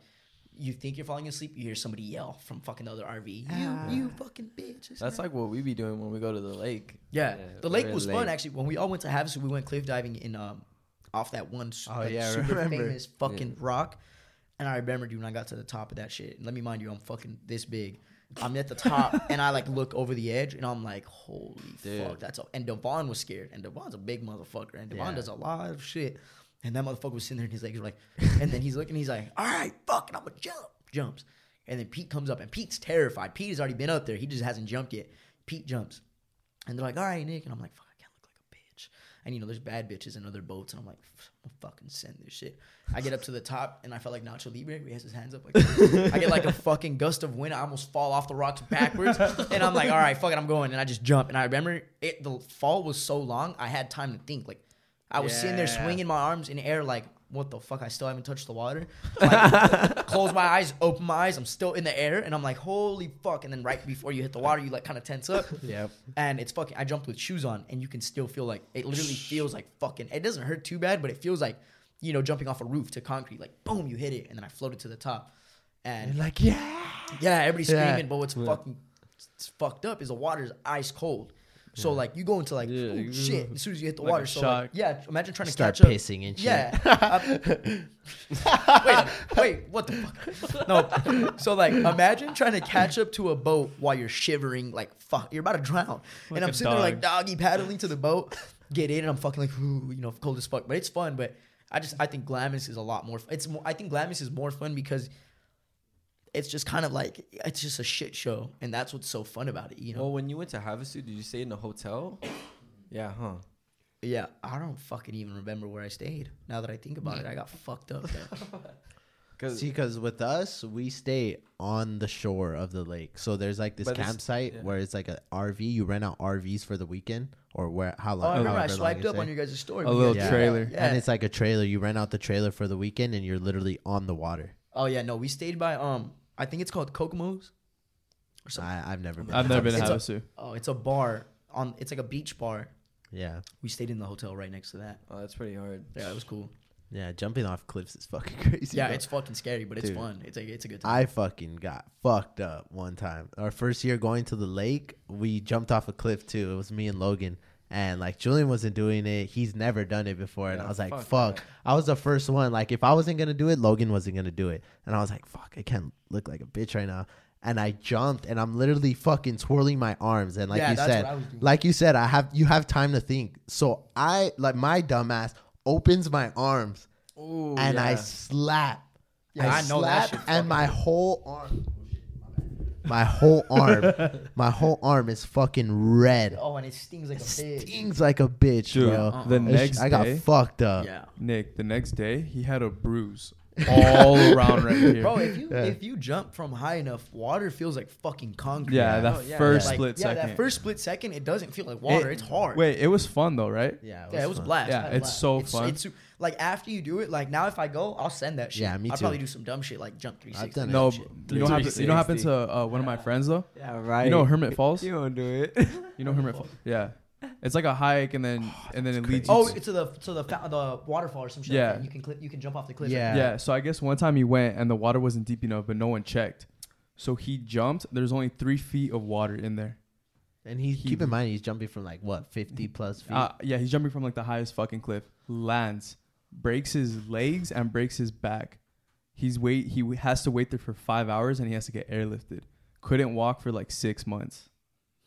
you think you're falling asleep, you hear somebody yell from fucking the other RV. Ah. You, you fucking bitch. That's and like what we be doing when we go to the lake. yeah. Yeah, the lake was late. fun actually. When we all went to Havasu, we went cliff diving in um off that one s- Oh, like, yeah, super remember. famous fucking rock. And I remember, dude, when I got to the top of that shit. Let me mind you, I'm fucking this big. I'm at the top, and I like look over the edge, and I'm like, "Holy Dude. fuck!" That's a, and Devon was scared, and Devon's a big motherfucker, and Devon Yeah. does a lot of shit. And that motherfucker was sitting there, and his legs were like, and then he's looking, he's like, "All right, fuck it, I'm gonna jump." Jumps, and then Pete comes up, and Pete's terrified. Pete has already been up there, he just hasn't jumped yet. Pete jumps, and they're like, "All right, Nick," and I'm like, "Fuck, I can't look like a bitch." And you know, there's bad bitches in other boats, and I'm like, "I'm gonna fucking send this shit." I get up to the top, and I felt like Nacho Libre. He has his hands up like. I get like a fucking gust of wind. I almost fall off the rocks backwards, and I'm like, "All right, fuck it, I'm going." And I just jump, and I remember it. The fall was so long, I had time to think. Like, I was sitting there swinging my arms in air, like, "What the fuck? I still haven't touched the water." Like, close my eyes, open my eyes. I'm still in the air, and I'm like, "Holy fuck!" And then right before you hit the water, you like kind of tense up. Yeah. And it's fucking. I jumped with shoes on, and you can still feel like it. Literally feels like fucking. It doesn't hurt too bad, but it feels like you know jumping off a roof to concrete. Like boom, you hit it, and then I floated to the top. And And like, yeah. yeah, everybody's Yeah. screaming, but what's fucking it's fucked up is the water's ice cold. So like you go into like Yeah, "Ooh, you- shit as soon as you hit the Like water. So like, yeah, imagine trying to Start catch up. pissing and shit. Yeah. Wait, wait, what the fuck? No. So like, imagine trying to catch up to a boat while you're shivering, like fuck, you're about to drown. Like and I'm sitting there like dog. doggy paddling to the boat, get in, and I'm fucking like, ooh, you know, cold as fuck. But it's fun. But I just I think Glamis is a lot more. It's more. I think Glamis is more fun because it's just kind of like it's just a shit show, and that's what's so fun about it. You know. Well, when you went to Havasu, did you stay in a hotel? Yeah, huh? Yeah, I don't fucking even remember where I stayed. Now that I think about it, I got fucked up. There. Cause See, because with us, we stay on the shore of the lake. So there's like this But it's- campsite yeah. where it's like an RV. You rent out RVs for the weekend or where how Oh, long? I remember I however long swiped you up stay. on your guys' story. A We little Yeah. trailer. Yeah. And it's like a trailer. You rent out the trailer for the weekend, and you're literally on the water. Oh yeah, no, we stayed by um, I think it's called Kokomo's. Or something. I, I've never been. I've never been to Havasu. Oh, it's a bar on. It's like a beach bar. Yeah. We stayed in the hotel right next to that. oh, that's pretty hard. Yeah, it was cool. Yeah, jumping off cliffs is fucking crazy. Yeah, bro. it's fucking scary, but it's Dude. fun. It's a it's a good time. I fucking got fucked up one time. Our first year going to the lake, we jumped off a cliff too. It was me and Logan. And like Julian wasn't doing it. He's never done it before. And Yeah, I was like, fuck fuck. I was the first one. Like if I wasn't gonna do it, Logan wasn't gonna do it. And I was like, fuck, I can't look like a bitch right now. And I jumped and I'm literally fucking twirling my arms. And like Yeah, you said, what I was doing. like you said, I have you have time to think. So I like my dumbass opens my arms Ooh, and I slap. Yeah, I know that slap, shit And my whole arm, my whole arm, my whole arm is fucking red. oh, and it stings like a bitch. Stings like a bitch, Dude, bro. uh-uh. the It's- next I got day, fucked up. Yeah. Nick, the next day he had a bruise all around right here. Bro, if you Yeah. if you jump from high enough, water feels like fucking concrete. yeah, Yeah. that Oh, yeah. first Like, split yeah, second. that first split second, it doesn't feel like water. It- it's hard. Wait, it was fun though, right? Yeah, yeah, it was fun. blast. Yeah, had a it's blast. so fun. It's, like after you do it, like now if I go, I'll send that shit. Yeah, me I'll too. probably do some dumb shit like jump 360. done or No, some b- shit. you know what happened, you know what happened to uh, one of my friends though. Yeah, right. You know Hermit Falls? You don't do it. You know Hermit Falls? Yeah, it's like a hike and then and then it leads. Oh, you to, it's to the to the fa- the waterfall or some shit. Yeah. like that. you can clip, you can jump off the cliff. Yeah. yeah. So I guess one time he went and the water wasn't deep enough, but no one checked. So he jumped. There's only three feet of water in there. And he's He- keep in mind he's jumping from like what fifty plus feet. Uh, yeah, he's jumping from like the highest fucking cliff. Lands, breaks his legs and breaks his back. He's wait. He has to wait there for five hours and he has to get airlifted. Couldn't walk for like six months.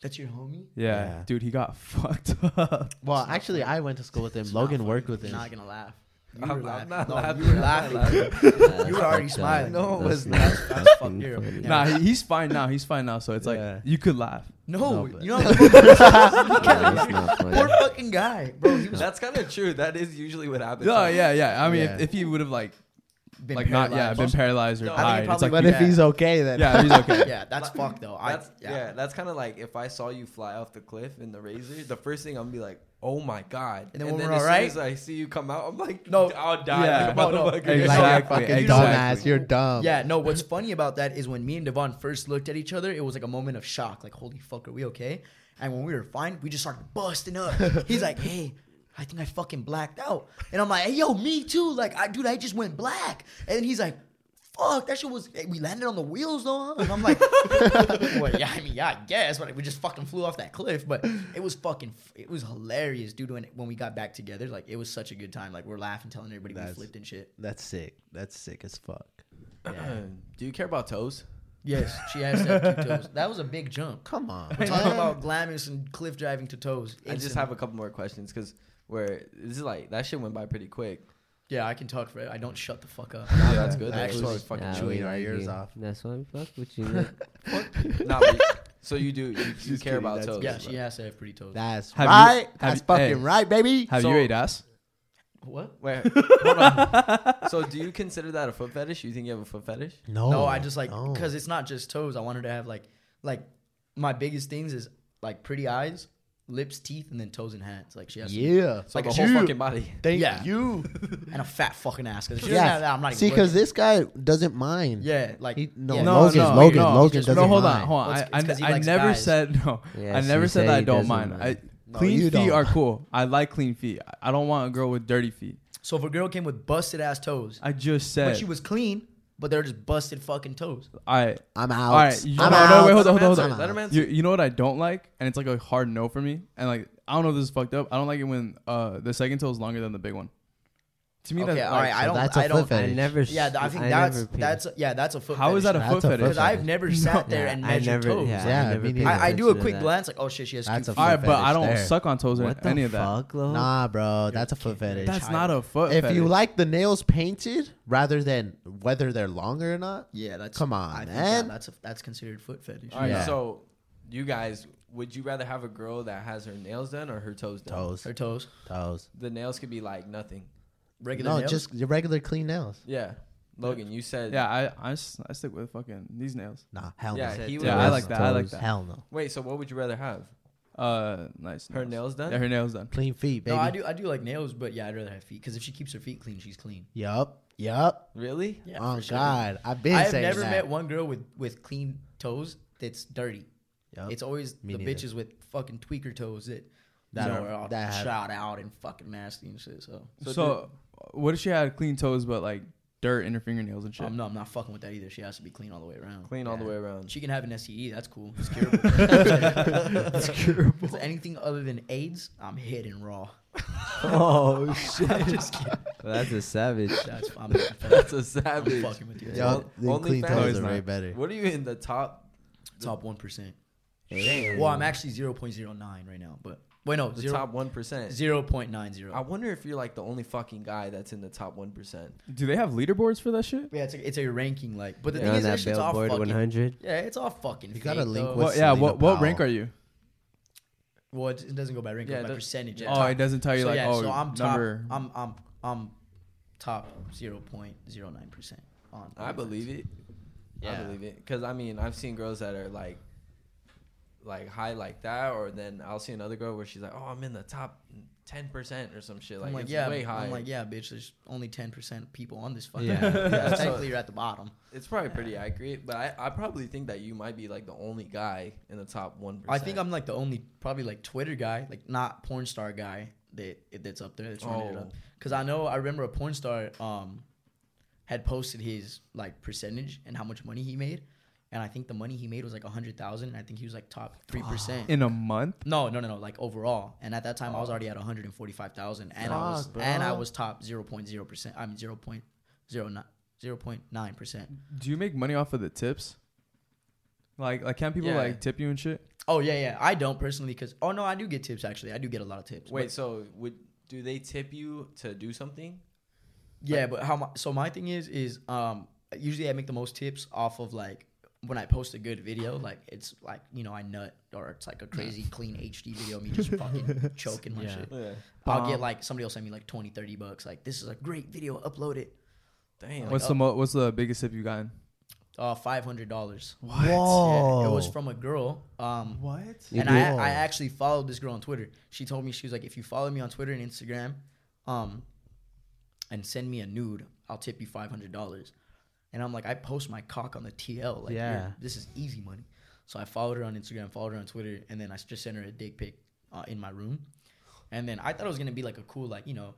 That's your homie. Yeah, Yeah. dude, he got fucked up. well, actually, funny. I went to school with him. It's Logan worked with You're him. not gonna laugh. You I'm- were laughing. not no, laughing. you were I'm laughing. You were already smiling. No, it was not. That's fucked up. Nah, he, he's fine now. He's fine now. So it's like Yeah. you could laugh. No, No, you know what? That's not funny. Poor fucking guy, bro. He was That's kind of true. That is usually what happens. No, yeah, yeah. I mean, Yeah. if, if he would have like been like not yeah been paralyzed or No, I think died, it's probably like But Yeah. if he's okay, then yeah, he's okay. yeah, that's Like, fucked though. I, That's yeah. that's kind of like if I saw you fly off the cliff in the razor, the first thing I'm gonna be like, "Oh my god!" And then when we're as alright- soon as I see you come out, I'm like, No. "No, I'll die." Yeah. like a No, no. motherfucker. You're like, Exactly, fucking exactly. dumbass. You're dumb. Yeah, no, what's funny about that is when me and Devon first looked at each other, it was like a moment of shock. Like, holy fuck, are we okay? And when we were fine, we just started busting up. He's like, hey, I think I fucking blacked out. And I'm like, hey, yo, me too. Like, I, dude, I just went black. And he's like, fuck, that shit was, hey, we landed on the wheels though, huh? And I'm like, well, yeah, I mean, yeah, I guess, but we just fucking flew off that cliff. But it was fucking, it was hilarious, dude, when, when we got back together. Like, it was such a good time. Like, we're laughing, telling everybody That's- we flipped and shit. That's sick. That's sick as fuck. Do you care about toes? Yes, she has to have two toes. That was a big jump. Come on. We're talking about Glamis and cliff driving to toes. I just have a couple more questions because where this is like that shit went by pretty quick. yeah. I can talk for it. I don't shut the fuck up. Nah, that's good. That's That's why why we fucking Yeah, chewing our like ears you. off. That's why we fuck with you. Nick. Nah, but- so you do you, you Just care kidding, about that's- toes? yeah, she has to have pretty toes. That's Have you- right. have That's you- fucking hey. right, baby. Have So- you ate ass? What? Wait, hold on. So do you consider that a foot fetish? You think you have a foot fetish? No, No, I just like no. because it's not just toes. I want her to have like like my biggest things is like pretty eyes, lips, teeth, and then toes and hands. Like she has to- Yeah. So Like the a whole shoe. fucking body. Thank Yeah. you. and a fat fucking ass. Because she doesn't Yeah. that, I'm not even. See, because this guy doesn't mind. yeah, like He, no, yeah, No, Logan, no, Logan, no, Logan just- doesn't no, hold on, mind. hold on. Well, I, it's- I, it's 'cause I never guys. said no. Yeah, I never you said that I don't mind. mind. I, No, clean you feet don't. are cool. I like clean feet. I- I don't want a girl with dirty feet. So if a girl came with busted ass toes, I just said. but she was clean, but they're just busted fucking toes. I. I'm out. All right, you- I'm no, out. no, wait, hold on, hold on, hold on. Let. You, you know what I don't like, and it's like a hard no for me. And like I don't know if this is fucked up. I don't like it when uh the second toe is longer than the big one. To me, Okay, that's all right. like, I don't. that's a I don't. foot fetish. I never. Yeah, s- I think I that's never paid- that's yeah, that's a foot. Fetish. How is that a That's foot a foot fetish? Because I've never sat there and I measured never. toes. Yeah, Yeah, I never me neither. I, I do a quick that. glance, like, oh shit, she has That's cute a All feet. right, but I fetish don't there. suck on toes or What the any of that. fuck, Lo? Nah, bro, that's a foot fetish. That's not a foot. Fetish. If you fetish. like the nails painted rather than whether they're longer or not, Yeah, that's Come on, I think man. that's a, that's considered foot fetish. All right, Yeah. so you guys, would you rather have a girl that has her nails done or her toes done? toes, Her toes, toes. The nails could be like nothing. Regular No, nails. just your regular clean nails. Yeah. Logan, you said. yeah, I, I, s- I stick with fucking these nails. Nah, hell Yeah, no. he Yeah, I like that. I like that. Hell no. Wait, so what would you rather have? Uh, nice. Her nails done? Yeah, her nails done. Clean feet, baby. no, I do I do like nails, but yeah, I'd rather have feet because if she keeps her feet clean, she's clean. Yup. Yup. Really? Yeah, oh for sure. God, I've been I have saying never that. met one girl with with clean toes that's dirty. Yup. It's always Me the neither. bitches with fucking tweaker toes that That- you know, we're all that have- shot out and fucking nasty and shit. So So, So what if she had clean toes but like dirt in her fingernails and shit? um, no, I'm not fucking with that either. She has to be clean all the way around. clean all the way around. She can have an STD. That's cool. It's curable. it's curable. anything other than AIDS, I'm hitting raw. Oh shit! Just kidding. That's a savage. That's I'm, That's a I'm savage. fucking with you. Yo, Well, the only clean toes are way not. better. What are you in the top? Top one percent. Damn. Well, I'm actually zero point zero nine right now, but wait, no, The zero top one percent. Zero point nine zero. I wonder if you're like the only fucking guy that's in the top one percent. Do they have leaderboards for that shit? Yeah, it's a, it's a ranking like, but the Yeah. thing is, on that that shit's all fucking. 100. Yeah, it's all fucking. You fake, got a link though. with- What, yeah, what what rank are you? Well, it, it doesn't go by rank, it Yeah, goes by percentage. Oh, it doesn't tell you so like yeah, oh so I'm top. number. I'm I'm I'm top zero point zero nine percent on. I believe it. I believe it because I mean I've seen girls that are like, like high like that, or then I'll see another girl where she's like, oh, I'm in the top ten percent or some shit. Like, I'm like, it's yeah, way high. I'm like, yeah, bitch. There's only ten percent people on this fucking. Yeah. Yeah, so- technically you're at the bottom. It's probably pretty accurate, but I, I probably think that you might be like the only guy in the top one I think I'm like the only probably like Twitter guy, like not porn star guy that that's up there that's running it Oh. up. Because I know I remember a porn star um had posted his like percentage and how much money he made, and I think the money he made was like a hundred thousand. And I think he was like top three percent. in a month. No, no, no, no. Like overall, and at that time, I was already at one hundred and forty-five thousand, and I was Fuck, and I was top zero point zero percent. I'm zero point zero nine zero point nine percent. Do you make money off of the tips? Like like can't people Yeah. like tip you and shit? Oh yeah, yeah. I don't personally because oh no, I do get tips actually. I do get a lot of tips. Wait, but- so would do they tip you to do something? yeah, but how my so my thing is is um usually I make the most tips off of like when I post a good video, like it's like you know I nut or it's like a crazy clean HD video of me just fucking choking my Yeah. shit. Yeah. I'll Um, get like somebody will send me like 20, 30 bucks. Like this is a great video, upload it. Damn. What's the mo- what's the biggest tip you gotten? Uh, five hundred dollars. What? Yeah, it was from a girl. Um, What? And do? I, I actually followed this girl on Twitter. She told me she was like, if you follow me on Twitter and Instagram, um, and send me a nude, I'll tip you five hundred dollars. And I'm like, I post my cock on the TL. Like, Yeah. yeah, this is easy money. So I followed her on Instagram, followed her on Twitter, and then I just sent her a dick pic uh, in my room. And then I thought it was gonna be like a cool, like you know,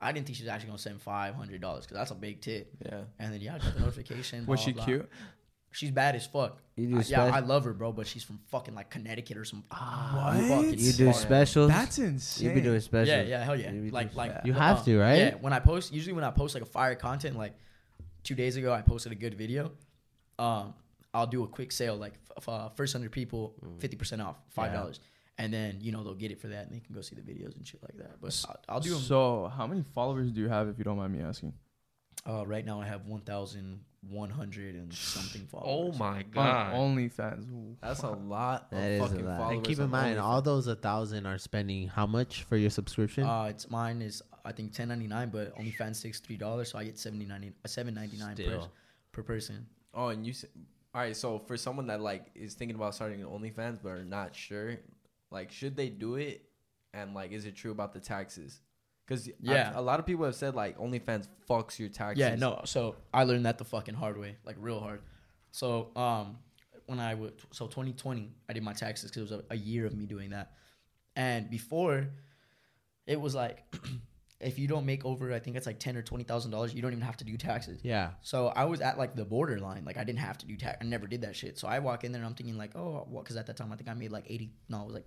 I didn't think she was actually gonna send five hundred dollars because that's a big tip. Yeah. And then yeah, I got the notification. Was blah, she blah. cute? She's bad as fuck. You do I- yeah, I love her, bro, but she's from fucking like Connecticut or some. What? You do smart. specials. That's insane. You be doing specials. Yeah, yeah, hell yeah. You Like, like You uh, have to, right? Yeah, when I post, usually when I post like a fire content, like two days ago, I posted a good video. Um, I'll do a quick sale, like f- uh, first hundred people, Mm. fifty percent off, five dollars, and then you know they'll get it for that, and they can go see the videos and shit like that. But I'll, I'll do them. So, how many followers do you have, if you don't mind me asking? Uh, right now, I have one thousand one hundred and something followers. Oh followers. my On OnlyFans. Ooh. That's a lot That of is a lot. And keep in mind, OnlyFans. all those a thousand are spending how much for your subscription? Uh, it's mine is I think ten ninety nine, but OnlyFans takes three dollars, so I get seventy ninety uh, seven ninety nine per per person. Oh, and you. said. All right, so for someone that like is thinking about starting an OnlyFans but are not sure, like, should they do it? And like, is it true about the taxes? Because Yeah. a lot of people have said like OnlyFans fucks your taxes. Yeah, no. So I learned that the fucking hard way, like real hard. So um, when I would so 2020, I did my taxes because it was a, a year of me doing that, and before, it was like, if you don't make over, I think it's like ten or twenty thousand dollars, you don't even have to do taxes. yeah. So I was at like the borderline, like I didn't have to do tax. I never did that shit. So I walk in there and I'm thinking like, oh, what? Because at that time I think I made like eighty. No, it was like,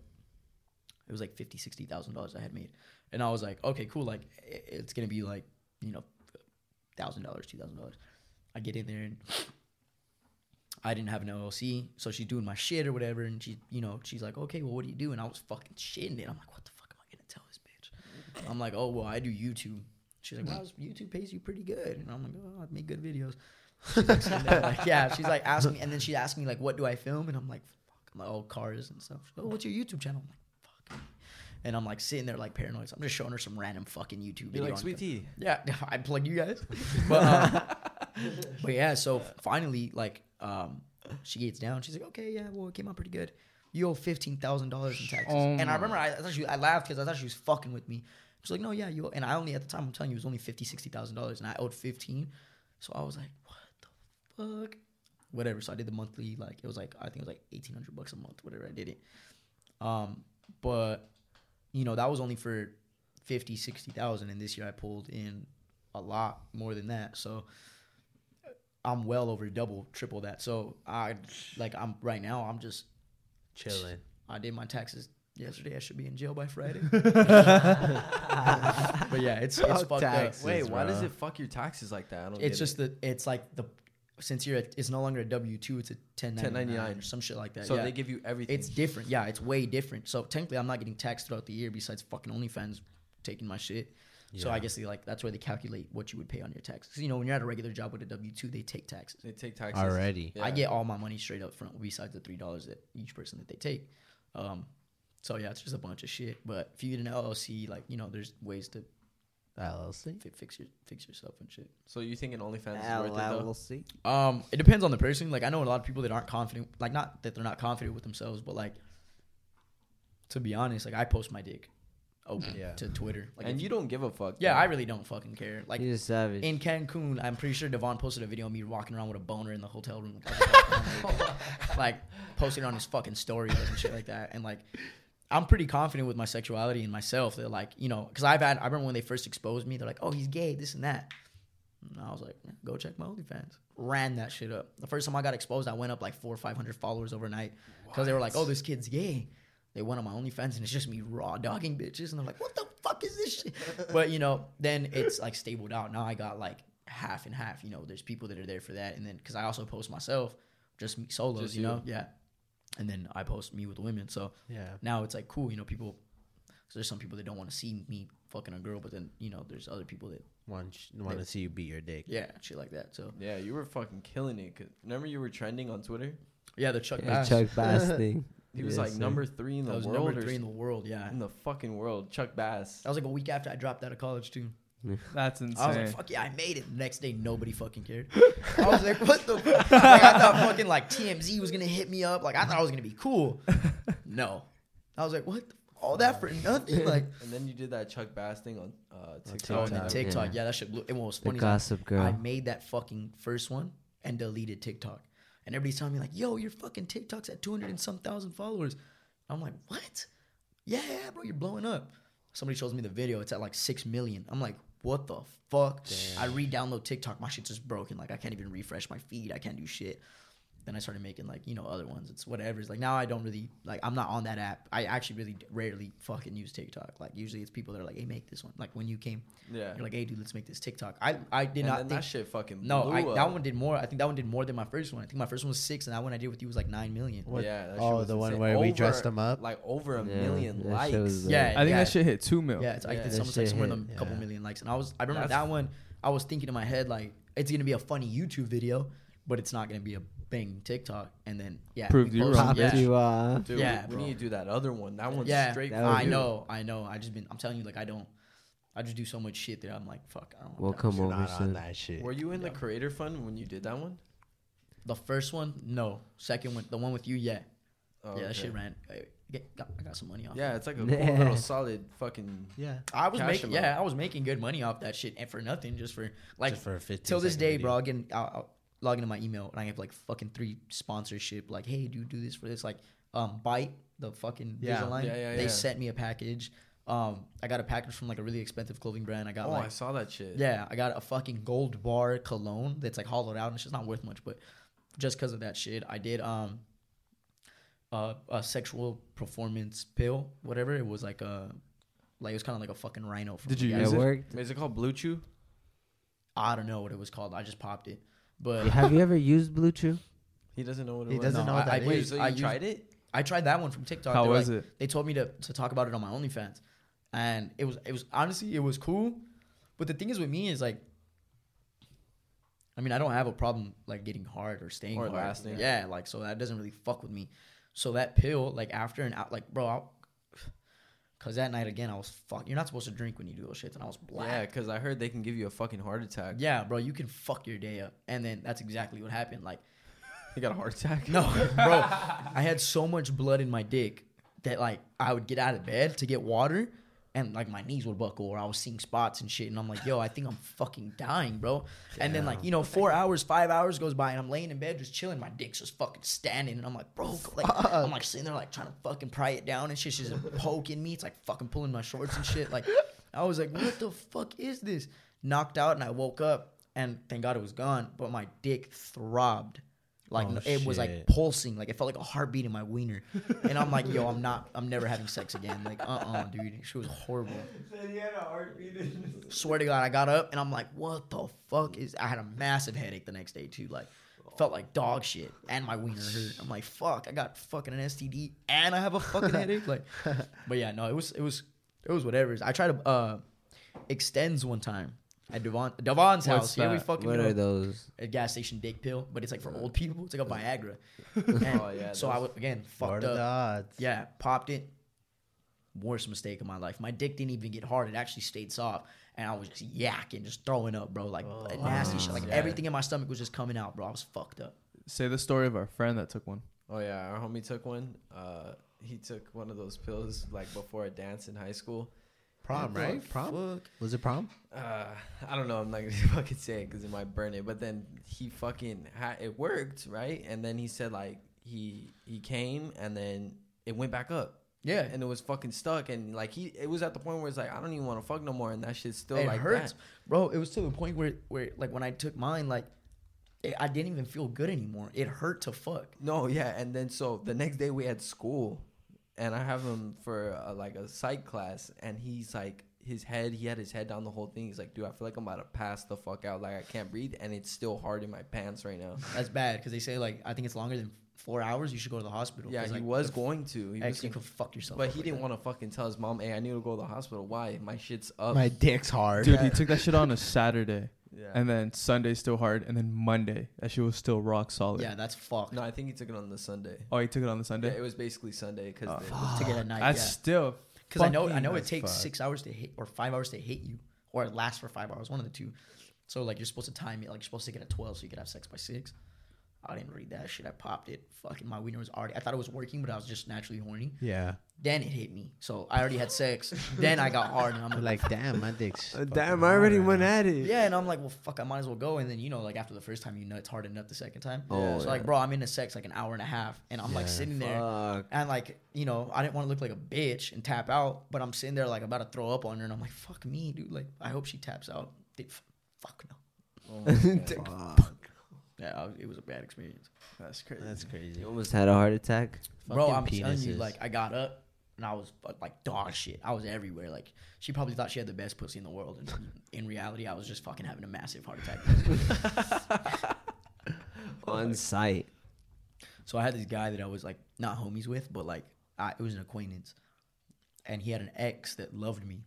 it was like fifty, sixty thousand dollars I had made, and I was like, okay, cool. Like it's gonna be like you know, thousand dollars, two thousand dollars. I get in there and I didn't have an LLC, so she's doing my shit or whatever, and she, you know, she's like, okay, well, what do you do? And I was fucking shitting it. I'm like, what the fuck am I gonna tell this bitch? I'm like, oh well, I do YouTube. She's like, well, YouTube pays you pretty good, and I'm like, oh, I make good videos. She's like, like, yeah, she's like asking me, and then she asked me like, what do I film? And I'm like, fuck, I'm like, oh, cars and stuff. She's like, oh, what's your YouTube channel? I'm like, fuck. And I'm like sitting there like paranoid. So I'm just showing her some random fucking YouTube You're video. like sweet tea. yeah, I plug you guys. But, um, but yeah, so finally, like, um, she gets down. She's like, okay, yeah, well, it came out pretty good. You owe fifteen thousand dollars in taxes. Oh and I remember I, I thought she, I laughed because I thought she was fucking with me. She's like, no, yeah, you. Owe, and I only at the time I'm telling you it was only fifty, sixty thousand dollars, and I owed fifteen. So I was like, what the fuck? Whatever. So I did the monthly. Like it was like I think it was like eighteen hundred bucks a month. Whatever I did it. Um, but you know, that was only for 50, 60,000. And this year I pulled in a lot more than that. So I'm well over double, triple that. So I like I'm right now. I'm just Chilling. I did my taxes yesterday. I should be in jail by Friday. but yeah, it's it's Fuck fucked taxes. up. Wait, why does it fuck your taxes like that? I don't. It's get just that it's like the since you're a, it's no longer a W two, it's a 1099 1099. or some shit like that. So yeah. they give you everything. it's different. Yeah, it's way different. So technically, I'm not getting taxed throughout the year besides fucking OnlyFans taking my shit. So I guess they like that's where they calculate what you would pay on your taxes. you know, when you're at a regular job with a W two, they take taxes. they take taxes Already. Yeah. I get all my money straight up front besides the three dollars that each person that they take. Um, so yeah, it's just a bunch of shit. But if you get an LLC, like you know, there's ways to LLC. fi- fix your fix yourself and shit. So you think an OnlyFans is worth it though? LLC. Um, it depends on the person. Like I know a lot of people that aren't confident. Like not that they're not confident with themselves, but like to be honest, like I post my dick open Yeah. to Twitter. Like and if you don't give a fuck. yeah, though. I really don't fucking care. Like He's a savage. in Cancun, I'm pretty sure Devon posted a video of me walking around with a boner in the hotel room. like posted it on his fucking stories and shit like that. And like, I'm pretty confident with my sexuality and myself They're like, you know, because I've had, I remember when they first exposed me, they're like, oh, he's gay, this and that. And I was like, yeah, go check my OnlyFans. Ran that shit up. The first time I got exposed, I went up like four or 500 followers overnight because they were like, oh, this kid's gay. They went on my OnlyFans and it's just me raw dogging bitches. And they're like, what the fuck is this shit? But, you know, then it's like stabled out. Now I got like half and half. You know, there's people that are there for that. And then, because I also post myself, just me solos, Just you you. know? Yeah. And then I post me with women. So Yeah. now it's like cool, you know, people. So there's some people that don't want to see me fucking a girl, but then, you know, there's other people that, Want want to see you beat your dick. yeah, shit like that. So, Yeah, you were fucking killing it. 'cause- remember you were trending on Twitter? yeah, the Chuck Yeah, Bass. Chuck Bass thing. He was Yes, like number three in the that was world. number three in the world, yeah. in the fucking world. Chuck Bass. That was like a week after I dropped out of college, too. That's insane. I was like, fuck yeah, I made it. Next day, nobody fucking cared. I was like, what the fuck? Like, I thought fucking like TMZ was gonna hit me up. Like, I thought I was gonna be cool. No. I was like, what? All that for nothing? Like, And then you did that Chuck Bass thing on uh, TikTok. oh, and then TikTok. TikTok. Yeah. Yeah, that shit blew. And what was funny is Gossip Girl. I made that fucking first one and deleted TikTok. And everybody's telling me, like, yo, your fucking TikTok's at 200 and some thousand followers. I'm like, what? Yeah, yeah, bro, you're blowing up. Somebody shows me the video. It's at like 6 million. I'm like, what the fuck? I re download TikTok. My shit's just broken. Like, I can't even refresh my feed. I can't do shit. Then I started making like you know other ones. It's whatever. It's like now I don't really like. I'm not on that app. I actually really rarely fucking use TikTok. Like usually it's people that are like, "Hey, make this one." Like when you came, Yeah. you're like, "Hey, dude, let's make this TikTok." I I did and not then think that shit fucking no, blew I, up. that one did more. I think that one did more than my first one. I think my first one was six, and that one I did with you was like nine million. What- Yeah. That shit Oh, was the one insane. where we dressed them up. Like over a Yeah, million likes. shit was, uh, Yeah, I think yeah. that shit hit two mil. Yeah, it's I Yeah. think That almost like somewhere in hit. a couple million likes. And I was I remember That's- that one. I was thinking in my head like it's gonna be a funny YouTube video, but it's not gonna be a bang TikTok. And then yeah, Proved you wrong. Yeah, to, uh, Dude, Yeah, we, we need to do that other one. That one's yeah. straight. That I you. know, I know. I just been. I'm telling you, like I don't. I just do so much shit that I'm like, fuck. I don't. want we'll that come. You're over not on that shit. Were you in the creator fund when you did that one? The first one, no. Second one, the one with you, yeah, Oh, yeah. That shit ran. I get, got, I got some money off. Yeah, it's like a cool little solid fucking. Yeah. I was making, yeah, I was making good money off that shit, and for nothing, just for like Just for a till this day, video. bro. I'll, get, I'll, I'll log into my email and I have like fucking three sponsorship. Like, hey, do you do this for this? Like, um, Byte the fucking Yeah. Invisalign. Yeah, yeah, They yeah. sent me a package. Um, I got a package from like a really expensive clothing brand. I got Oh, like I saw that shit. yeah, I got a fucking gold bar cologne that's like hollowed out and it's just not worth much, but just because of that shit, I did um uh, a sexual performance pill, whatever. It was like a like it was kind of like a fucking rhino. From Did you guy. use It it? worked. Is it called Blue Chew? I don't know what it was called. I just popped it, but Have you ever used Blue Chew? He doesn't know what it He was. doesn't No, know what I- that I- is. Wait, so you I used- tried it? I tried that one from TikTok. How They're was like- it? They told me to to talk about it on my OnlyFans, and it was it was honestly it was cool, but the thing is with me is like. I mean, I don't have a problem like getting hard or staying Or hard. lasting. Yeah, like so that doesn't really fuck with me. So that pill, like after and out, like bro, I, cause that night again I was fuck. You're not supposed to drink when you do those shits, and I was black. Yeah, because I heard they can give you a fucking heart attack. Yeah, bro, you can fuck your day up, and then that's exactly what happened. Like, You got a heart attack? no, bro, I had so much blood in my dick that like I would get out of bed to get water, and like my knees would buckle or I was seeing spots and shit. And I'm like, yo, I think I'm fucking dying, bro. And then like you know, four hours, five hours goes by, and I'm laying in bed just chilling. My dick's just fucking standing, and I'm like, bro, like I'm like sitting there like trying to fucking pry it down and shit. She's just poking me. It's like fucking pulling my shorts and shit. Like I was like, what the fuck is this? Knocked out, and I woke up, and thank God it was gone. But my dick throbbed. Like Oh, it was like pulsing, like it felt like a heartbeat in my wiener, and I'm like, yo, I'm not, I'm never having sex again. Like, uh, uh dude, she was horrible. Swear to God, I got up and I'm like, what the fuck is? I had a massive headache the next day too. Like, felt like dog shit, and my wiener hurt. I'm like, fuck, I got fucking an STD and I have a fucking headache. Like, but yeah, no, it was, it was, it was whatever. I tried to uh Extenze one time at Devon Devon's What's house. Yeah, we that? fucking What you are those? a gas station dick pill, but it's like for old people. It's like a Viagra. Oh, yeah, So I was again fucked up. odds? Yeah, popped it. Worst mistake of my life. My dick didn't even get hard. It actually stayed soft. And I was just yakking, just throwing up, bro. Like nasty shit. Like Yeah. everything in my stomach was just coming out, bro. I was fucked up. Say the story of our friend that took one. Oh yeah, our homie took one. Uh, he took one of those pills like before a dance in high school. Prom, Yeah, right? fuck. Prom? Was it prom? Uh, I don't know. I'm not gonna fucking say it because it might burn it. But then he fucking ha- it worked, right? And then he said like he he came and then it went back up. Yeah. And it was fucking stuck, and like he, it was at the point where it's like I don't even want to fuck no more, and that shit's still it like hurts, that. bro. It was to the point where, where like when I took mine, like it, I didn't even feel good anymore. It hurt to fuck. No, yeah, and then so the next day we had school, and I have him for uh like a psych class, and he's like his head, he had his head down the whole thing. He's like, dude, I feel like I'm about to pass the fuck out, like I can't breathe, and it's still hard in my pants right now. That's bad because they say like I think it's longer than four hours. You should go to the hospital. Yeah, he like, was going to, he was you gonna- could fuck yourself. but he like didn't want to fucking tell his mom, hey, I need to go to the hospital. Why? My shit's up. My dick's hard. Dude, he took that shit on a Saturday, yeah. and then Sunday still hard, and then Monday that shit was still rock solid. Yeah, that's fucked. no, I think he took it on the Sunday. Oh, he took it on the Yeah, Sunday. it was basically Sunday because Oh, to get at night. That's yeah. still Because I know I know it takes fuck. six hours to hit or five hours to hit you, or it lasts for five hours, one of the two. So like you're supposed to time it, like you're supposed to get at twelve, so you could have sex by six. I didn't read that shit. I popped it. Fucking my wiener was already. I thought it was working, but I was just naturally horny. Yeah. Then it hit me, so I already had sex. then I got hard, and I'm like, like, damn, my dick's. Uh, damn, I already went right at it. yeah, and I'm like, well, fuck, I might as well go. And then you know, like after the first time, you know it's hard enough the second time. Oh, so like, bro, I'm into sex like an hour and a half, and I'm like Yeah, sitting there. Fuck. And like, you know, I didn't want to look like a bitch and tap out, but I'm sitting there like about to throw up on her, and I'm like, fuck me, dude. Like, I hope she taps out. Did f- fuck no. Oh my God. now. Fuck. Yeah, I- it was a bad experience, that's crazy. That's crazy. You almost had a heart attack. bro. Fucking I'm telling you, penises. like, I got up and I was uh, like dog shit. I was everywhere. Like, she probably thought she had the best pussy in the world, and in reality, I was just fucking having a massive heart attack. On site. So I had this guy that I was like not homies with, but like I, it was an acquaintance, and he had an ex that loved me.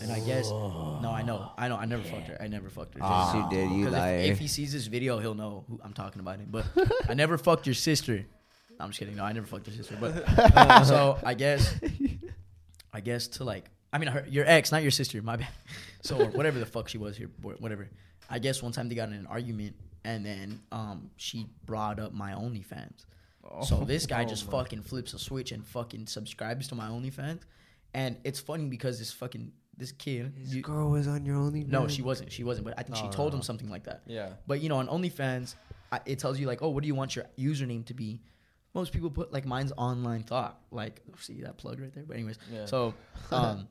And I guess no, I know, I know, I never fucked her. I never fucked her. Yes, you did, you 'Cause liar. if, if he sees this video, he'll know who I'm talking about him. But I never fucked your sister. No, I'm just kidding. No, I never fucked your sister. But uh, so I guess, I guess to like, I mean, her, your ex, not your sister. My bad. So or whatever the fuck she was here, wh- whatever. I guess one time they got in an argument, and then um she brought up my OnlyFans. So this guy Oh just fucking flips a switch and fucking subscribes to my OnlyFans, and it's funny because this fucking this kid. This you- girl was on your only. no, she wasn't. She wasn't. But I think she told no. him something like that. Yeah. But you know, on OnlyFans, I, it tells you like, oh, what do you want your username to be? Most people put like mine's online thought. Like, see that plug right there. But anyways, Yeah. so um,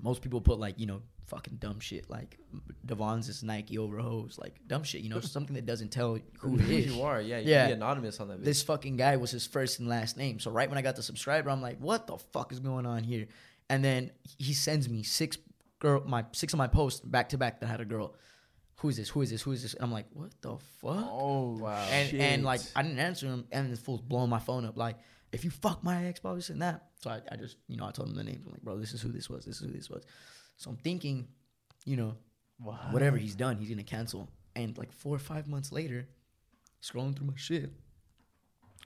most people put like you know fucking dumb shit like Devon's is Nike over hose like dumb shit. You know something that doesn't tell who it is. you are. Yeah. You Yeah. can be anonymous on that. Bitch. This fucking guy was his first and last name. So right when I got the subscriber, I'm like, what the fuck is going on here? And then he sends me six girl my six of my posts back to back that had a girl. Who is this? Who is this? Who is this? And I'm like, what the fuck? Oh Wow. and and like I didn't answer him, and this fool's blowing my phone up like, if you fuck my ex, blah this and that. So I, I just you know I told him the names. I'm like, bro, this is who this was. This is who this was. So I'm thinking, you know, whatever he's done, he's gonna cancel. And like four or five months later, scrolling through my shit,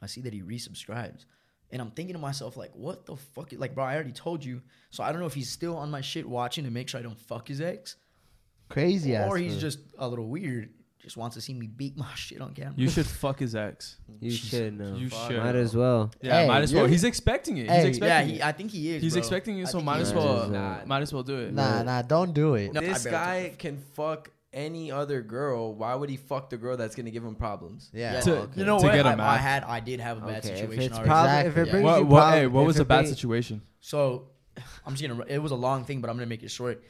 I see that he resubscribes. And I'm thinking to myself, like, what the fuck? Like, bro, I already told you. So I don't know if he's still on my shit watching to make sure I don't fuck his ex. Crazy ass. or he's fool. just a little weird. just wants to see me beat my shit on camera. You should fuck his ex. You should know. You Fuck. should. Might as well. Yeah, Hey, might as well. He's expecting it. He's Hey, yeah, expecting he. I think he is. He's bro. expecting I it, so might as well. Nah. Might as well do it. Nah, nah, don't do it. No, this guy can fuck any other girl. Why would he fuck the girl that's gonna give him problems? Yeah. Yeah, To- you know to what? get I, him I out. had, I did have a bad Okay, if situation it's already. problem, if it Yeah. brings What, you what, problem, hey, what if was it the bad bring- situation? So I'm just gonna. It was a long thing, but I'm gonna make it short.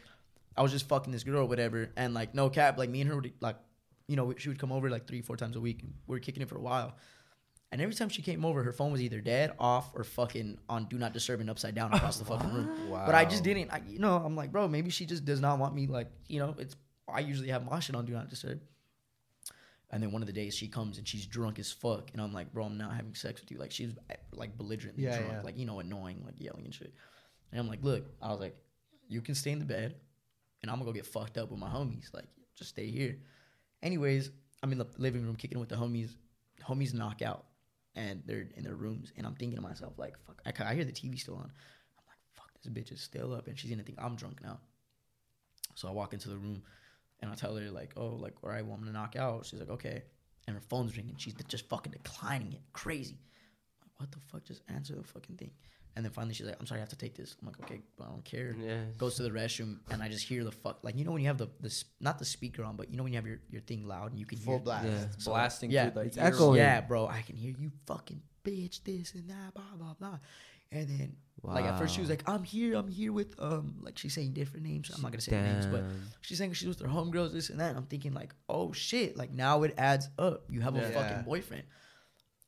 I was just fucking this girl, or whatever, and like no cap, like me and her would like, you know, she would come over like three, four times a week. And we were kicking it for a while, and every time she came over, her phone was either dead, off, or fucking on do not disturb and upside down across the fucking room. Wow. But I just didn't. I, you know, I'm like, bro, maybe she just does not want me. Like, you know, it's I usually have my shit on do not disturb. And then one of the days she comes and she's drunk as fuck, and I'm like, bro, I'm not having sex with you. Like she's like belligerently Yeah, drunk, yeah. like you know, annoying, like yelling and shit. And I'm like, look, I was like, you can stay in the bed, and I'm gonna go get fucked up with my homies. Like, just stay here. Anyways, I'm in the living room kicking with the homies. Homies knock out, and they're in their rooms, and I'm thinking to myself, like, fuck, I, I hear the TV still on. I'm like, fuck, this bitch is still up, and she's gonna think I'm drunk now. So I walk into the room, and I tell her like, oh, like, all right, well, I'm gonna knock out. She's like, okay, and her phone's ringing. She's just fucking declining it, crazy. I'm like, what the fuck? Just answer the fucking thing. And then finally, she's like, I'm sorry, I have to take this. I'm like, okay, I don't care Yeah. goes to the restroom and I just hear the fuck like you know when you have the the s- not the speaker on but you know when you have your, your thing loud and you can Full hear blast. Yeah. So, blasting yeah, through the it's echoing. yeah bro I can hear you fucking bitch this and that blah blah blah and then like at first she was like I'm here I'm here with um like she's saying different names. I'm not gonna say the names but she's saying she's with her homegirls this and that and I'm thinking like oh shit. Like now it adds up. You have a Yeah. fucking boyfriend.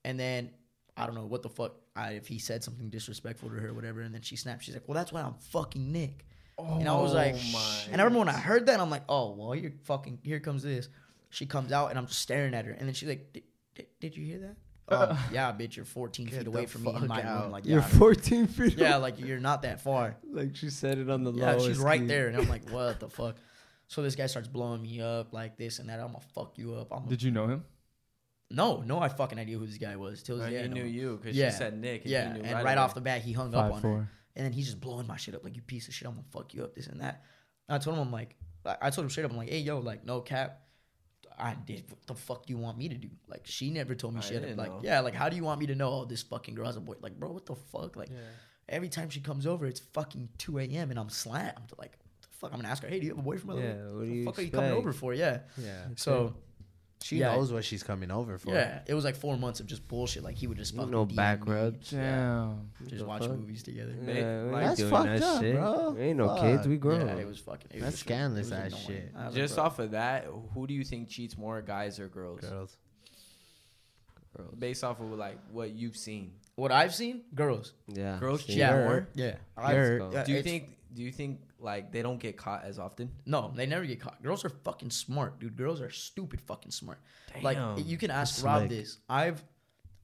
And then I don't know what the fuck I, if he said something disrespectful to her or whatever and then she snapped she's like well that's why I'm fucking Nick. And I was like, Oh my and I remember when I heard that, I'm like, oh, well, here fucking, here comes this. She comes out and I'm just staring at her, and then she's like, "Did- did, did you hear that? Oh, yeah, bitch, you're 14 Get feet away from me in my out. room. Like, You're 14 feet. yeah, like you're not that far. Like she said it on the Yeah, lowest. she's right key. there, and I'm like, what the fuck? So this guy starts blowing me up like this and that. I'm gonna fuck you up. I'm Did you know him? no, no, I fucking idea who this guy was. Till this And day, I he knew him. you because Yeah. she said Nick. And Yeah, knew and right, right, off the bat, he hung up Five on her. And then he's just blowing my shit up like you piece of shit. I'm gonna fuck you up, this and that. And I told him I'm like, I I told him straight up, I'm like, hey yo, like no cap. I did. What the fuck do you want me to do? Like she never told me I shit. didn't Like know. yeah, like how do you want me to know? Oh, this fucking girl has a boy. Like bro, what the fuck? Like every time she comes over, it's fucking 2 a.m. and I'm slammed. Like what the fuck, I'm gonna ask her, hey, do you have a boyfriend? by? Yeah, what the do you fuck are you coming over for? Yeah. Yeah. So She Yeah. knows what she's coming over for. yeah, it was like four months of just bullshit. Like he would just You fucking know DM back me, rubs. Damn. just watch fuck? movies together. They- Yeah, we like- That's doing fucked that up, shit. bro. We ain't no Fuck. kids. We grown. Yeah, it was fucking. It That's was, scandalous ass shit. I Just bro. off of that, who do you think cheats more, guys or girls? Girls. Girls. Based off of like what you've seen, What I've seen, girls. Yeah. girls cheat Yeah. more. Yeah. Heard. go. yeah, Do you think? Do you think like they don't get caught as often? No, they never get caught. Girls are fucking smart, dude. Girls are stupid fucking smart. Like you can ask Slick. Rob this. I've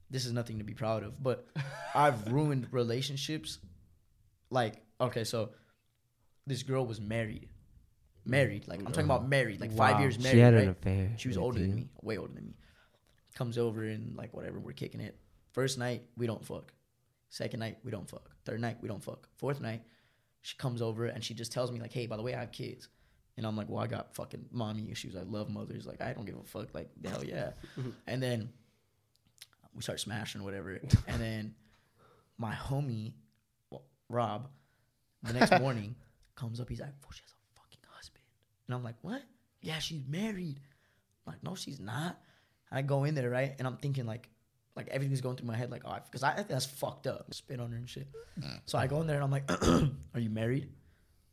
this is nothing to be proud of, but I've ruined relationships. Like, okay, so this girl was married. Married. Like I'm talking about oh, married, like five years married. She had right? an affair. She was with older than me, way older than me. Comes over and like whatever, we're kicking it. First night, we don't fuck. Second night, we don't fuck. Third night, we don't fuck. Fourth night, she comes over and she just tells me like, "Hey, by the way, I have kids." And I'm like, "Well, I got fucking mommy issues. I love mothers. Like, I don't give a fuck. Like, hell yeah." and then we start smashing whatever. and then my homie, well, Rob, the next morning comes up. He's like, "Oh, she has a fucking husband." And I'm like, "What? Yeah, she's married." I'm like, no, she's not. And I go in there, right? And I'm thinking like, like everything's going through my head, like, oh, because I, I think that's fucked up. Spit on her and shit. So I go in there and I'm like, are you married?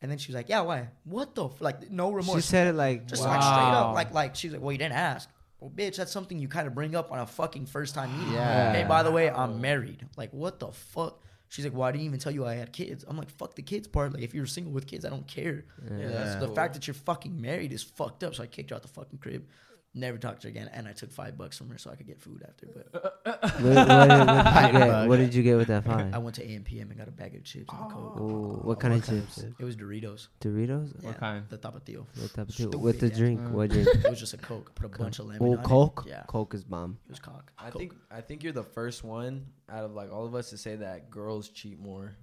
And then she was like, yeah, why? What the f-? like no remorse. She said it like, just Wow. like straight up, like like she's like, well, you didn't ask. Well, bitch, that's something you kind of bring up on a fucking first time meeting. Yeah. Hey, by the way, I'm married. Like, what the fuck? She's like, well, I didn't even tell you I had kids. I'm like, fuck the kids part. Like, if you're single with kids, I don't care. Yeah, That's- that's the cool. fact that you're fucking married is fucked up. So I kicked her out the fucking crib. Never talked to her again, and I took five bucks from her so I could get food after. But what, what, did, what, did you get? what did you get with that five? I went to AMPM and got a bag of chips and a coke. Ooh, what kind of chips? It was Doritos. Doritos? Yeah, kind? The Tapatio. What type of chip? Stupid With the ass. drink? Uh, What drink? It was just a coke. Put a bunch of lemon. Oh, on it. Coke? Yeah, Coke is bomb. it was coke. I Coke. think I think you're the first one out of like all of us to say that girls cheat more.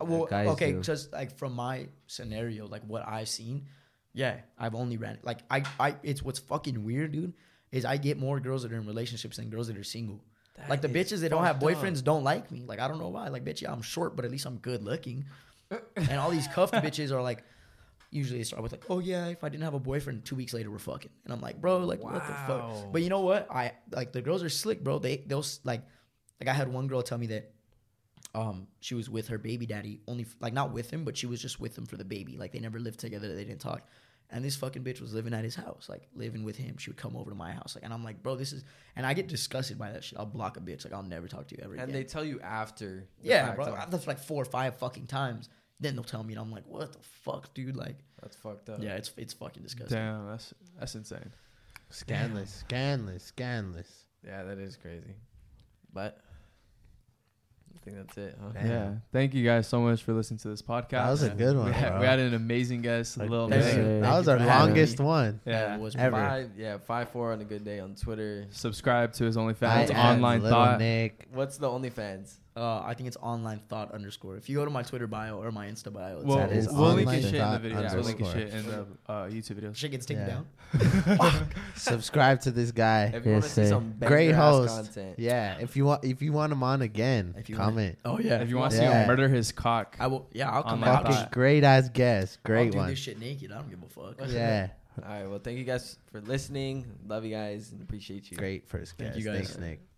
Well, okay, do. just like from my scenario, like what I've seen, Yeah, I've only ran it. like I I. It's what's fucking weird, dude. Is I get more girls that are in relationships than girls that are single. like the bitches that don't have fucked up. boyfriends don't like me. Like I don't know why. Like bitch, yeah, I'm short, but at least I'm good looking. and all these cuffed bitches are like, usually they start with like, oh yeah, if I didn't have a boyfriend, two weeks later we're fucking. And I'm like, bro, like what the fuck? But you know what? I like the girls are slick, bro. They they'll like, like I had one girl tell me that, um, she was with her baby daddy only f- like not with him, but she was just with him for the baby. Like they never lived together. They didn't talk. And this fucking bitch was living at his house, like living with him. She would come over to my house, like, and I'm like, bro, this is, and I get disgusted by that shit. I'll block a bitch, like, I'll never talk to you ever And again. they tell you after. the yeah, fact, bro, though. I've like four or five fucking times. Then they'll tell me, and I'm like, what the fuck, dude? Like, That's fucked up. yeah, it's it's fucking disgusting. Damn, that's that's insane. Scandalous, scandalous, scandalous. Yeah, that is crazy. But I think that's it, huh? Yeah. Thank you guys so much for listening to this podcast. That was a good one, We had, bro. we had an amazing guest, Like, Lil that- Yes, Nick. that Thank was our longest me. one. Yeah. it was Ever. Five, yeah, five four on a good day on Twitter. Subscribe to his I OnlyFans, am online thought. Nick. What's the OnlyFans? Uh, I think it's online thought underscore. If you go to my Twitter bio or my Insta bio, it's Well, That is we'll link online his shit in the thought video. We'll link his shit in the uh, YouTube video. shit gets taken Yeah. down. Subscribe to this guy. If you want to Yes, see some Great host. content. Yeah, if you want, if you want him on again, If you want- comment. Oh yeah. If you want to see him murder his cock, I will. Yeah, I'll come Online out. Fucking great ass guest. I'll Great do one. this shit naked. I don't give a fuck. Yeah, All right. Well, thank you guys for listening. Love you guys and appreciate you. great first Thank guest. you guys. Thanks, Nick.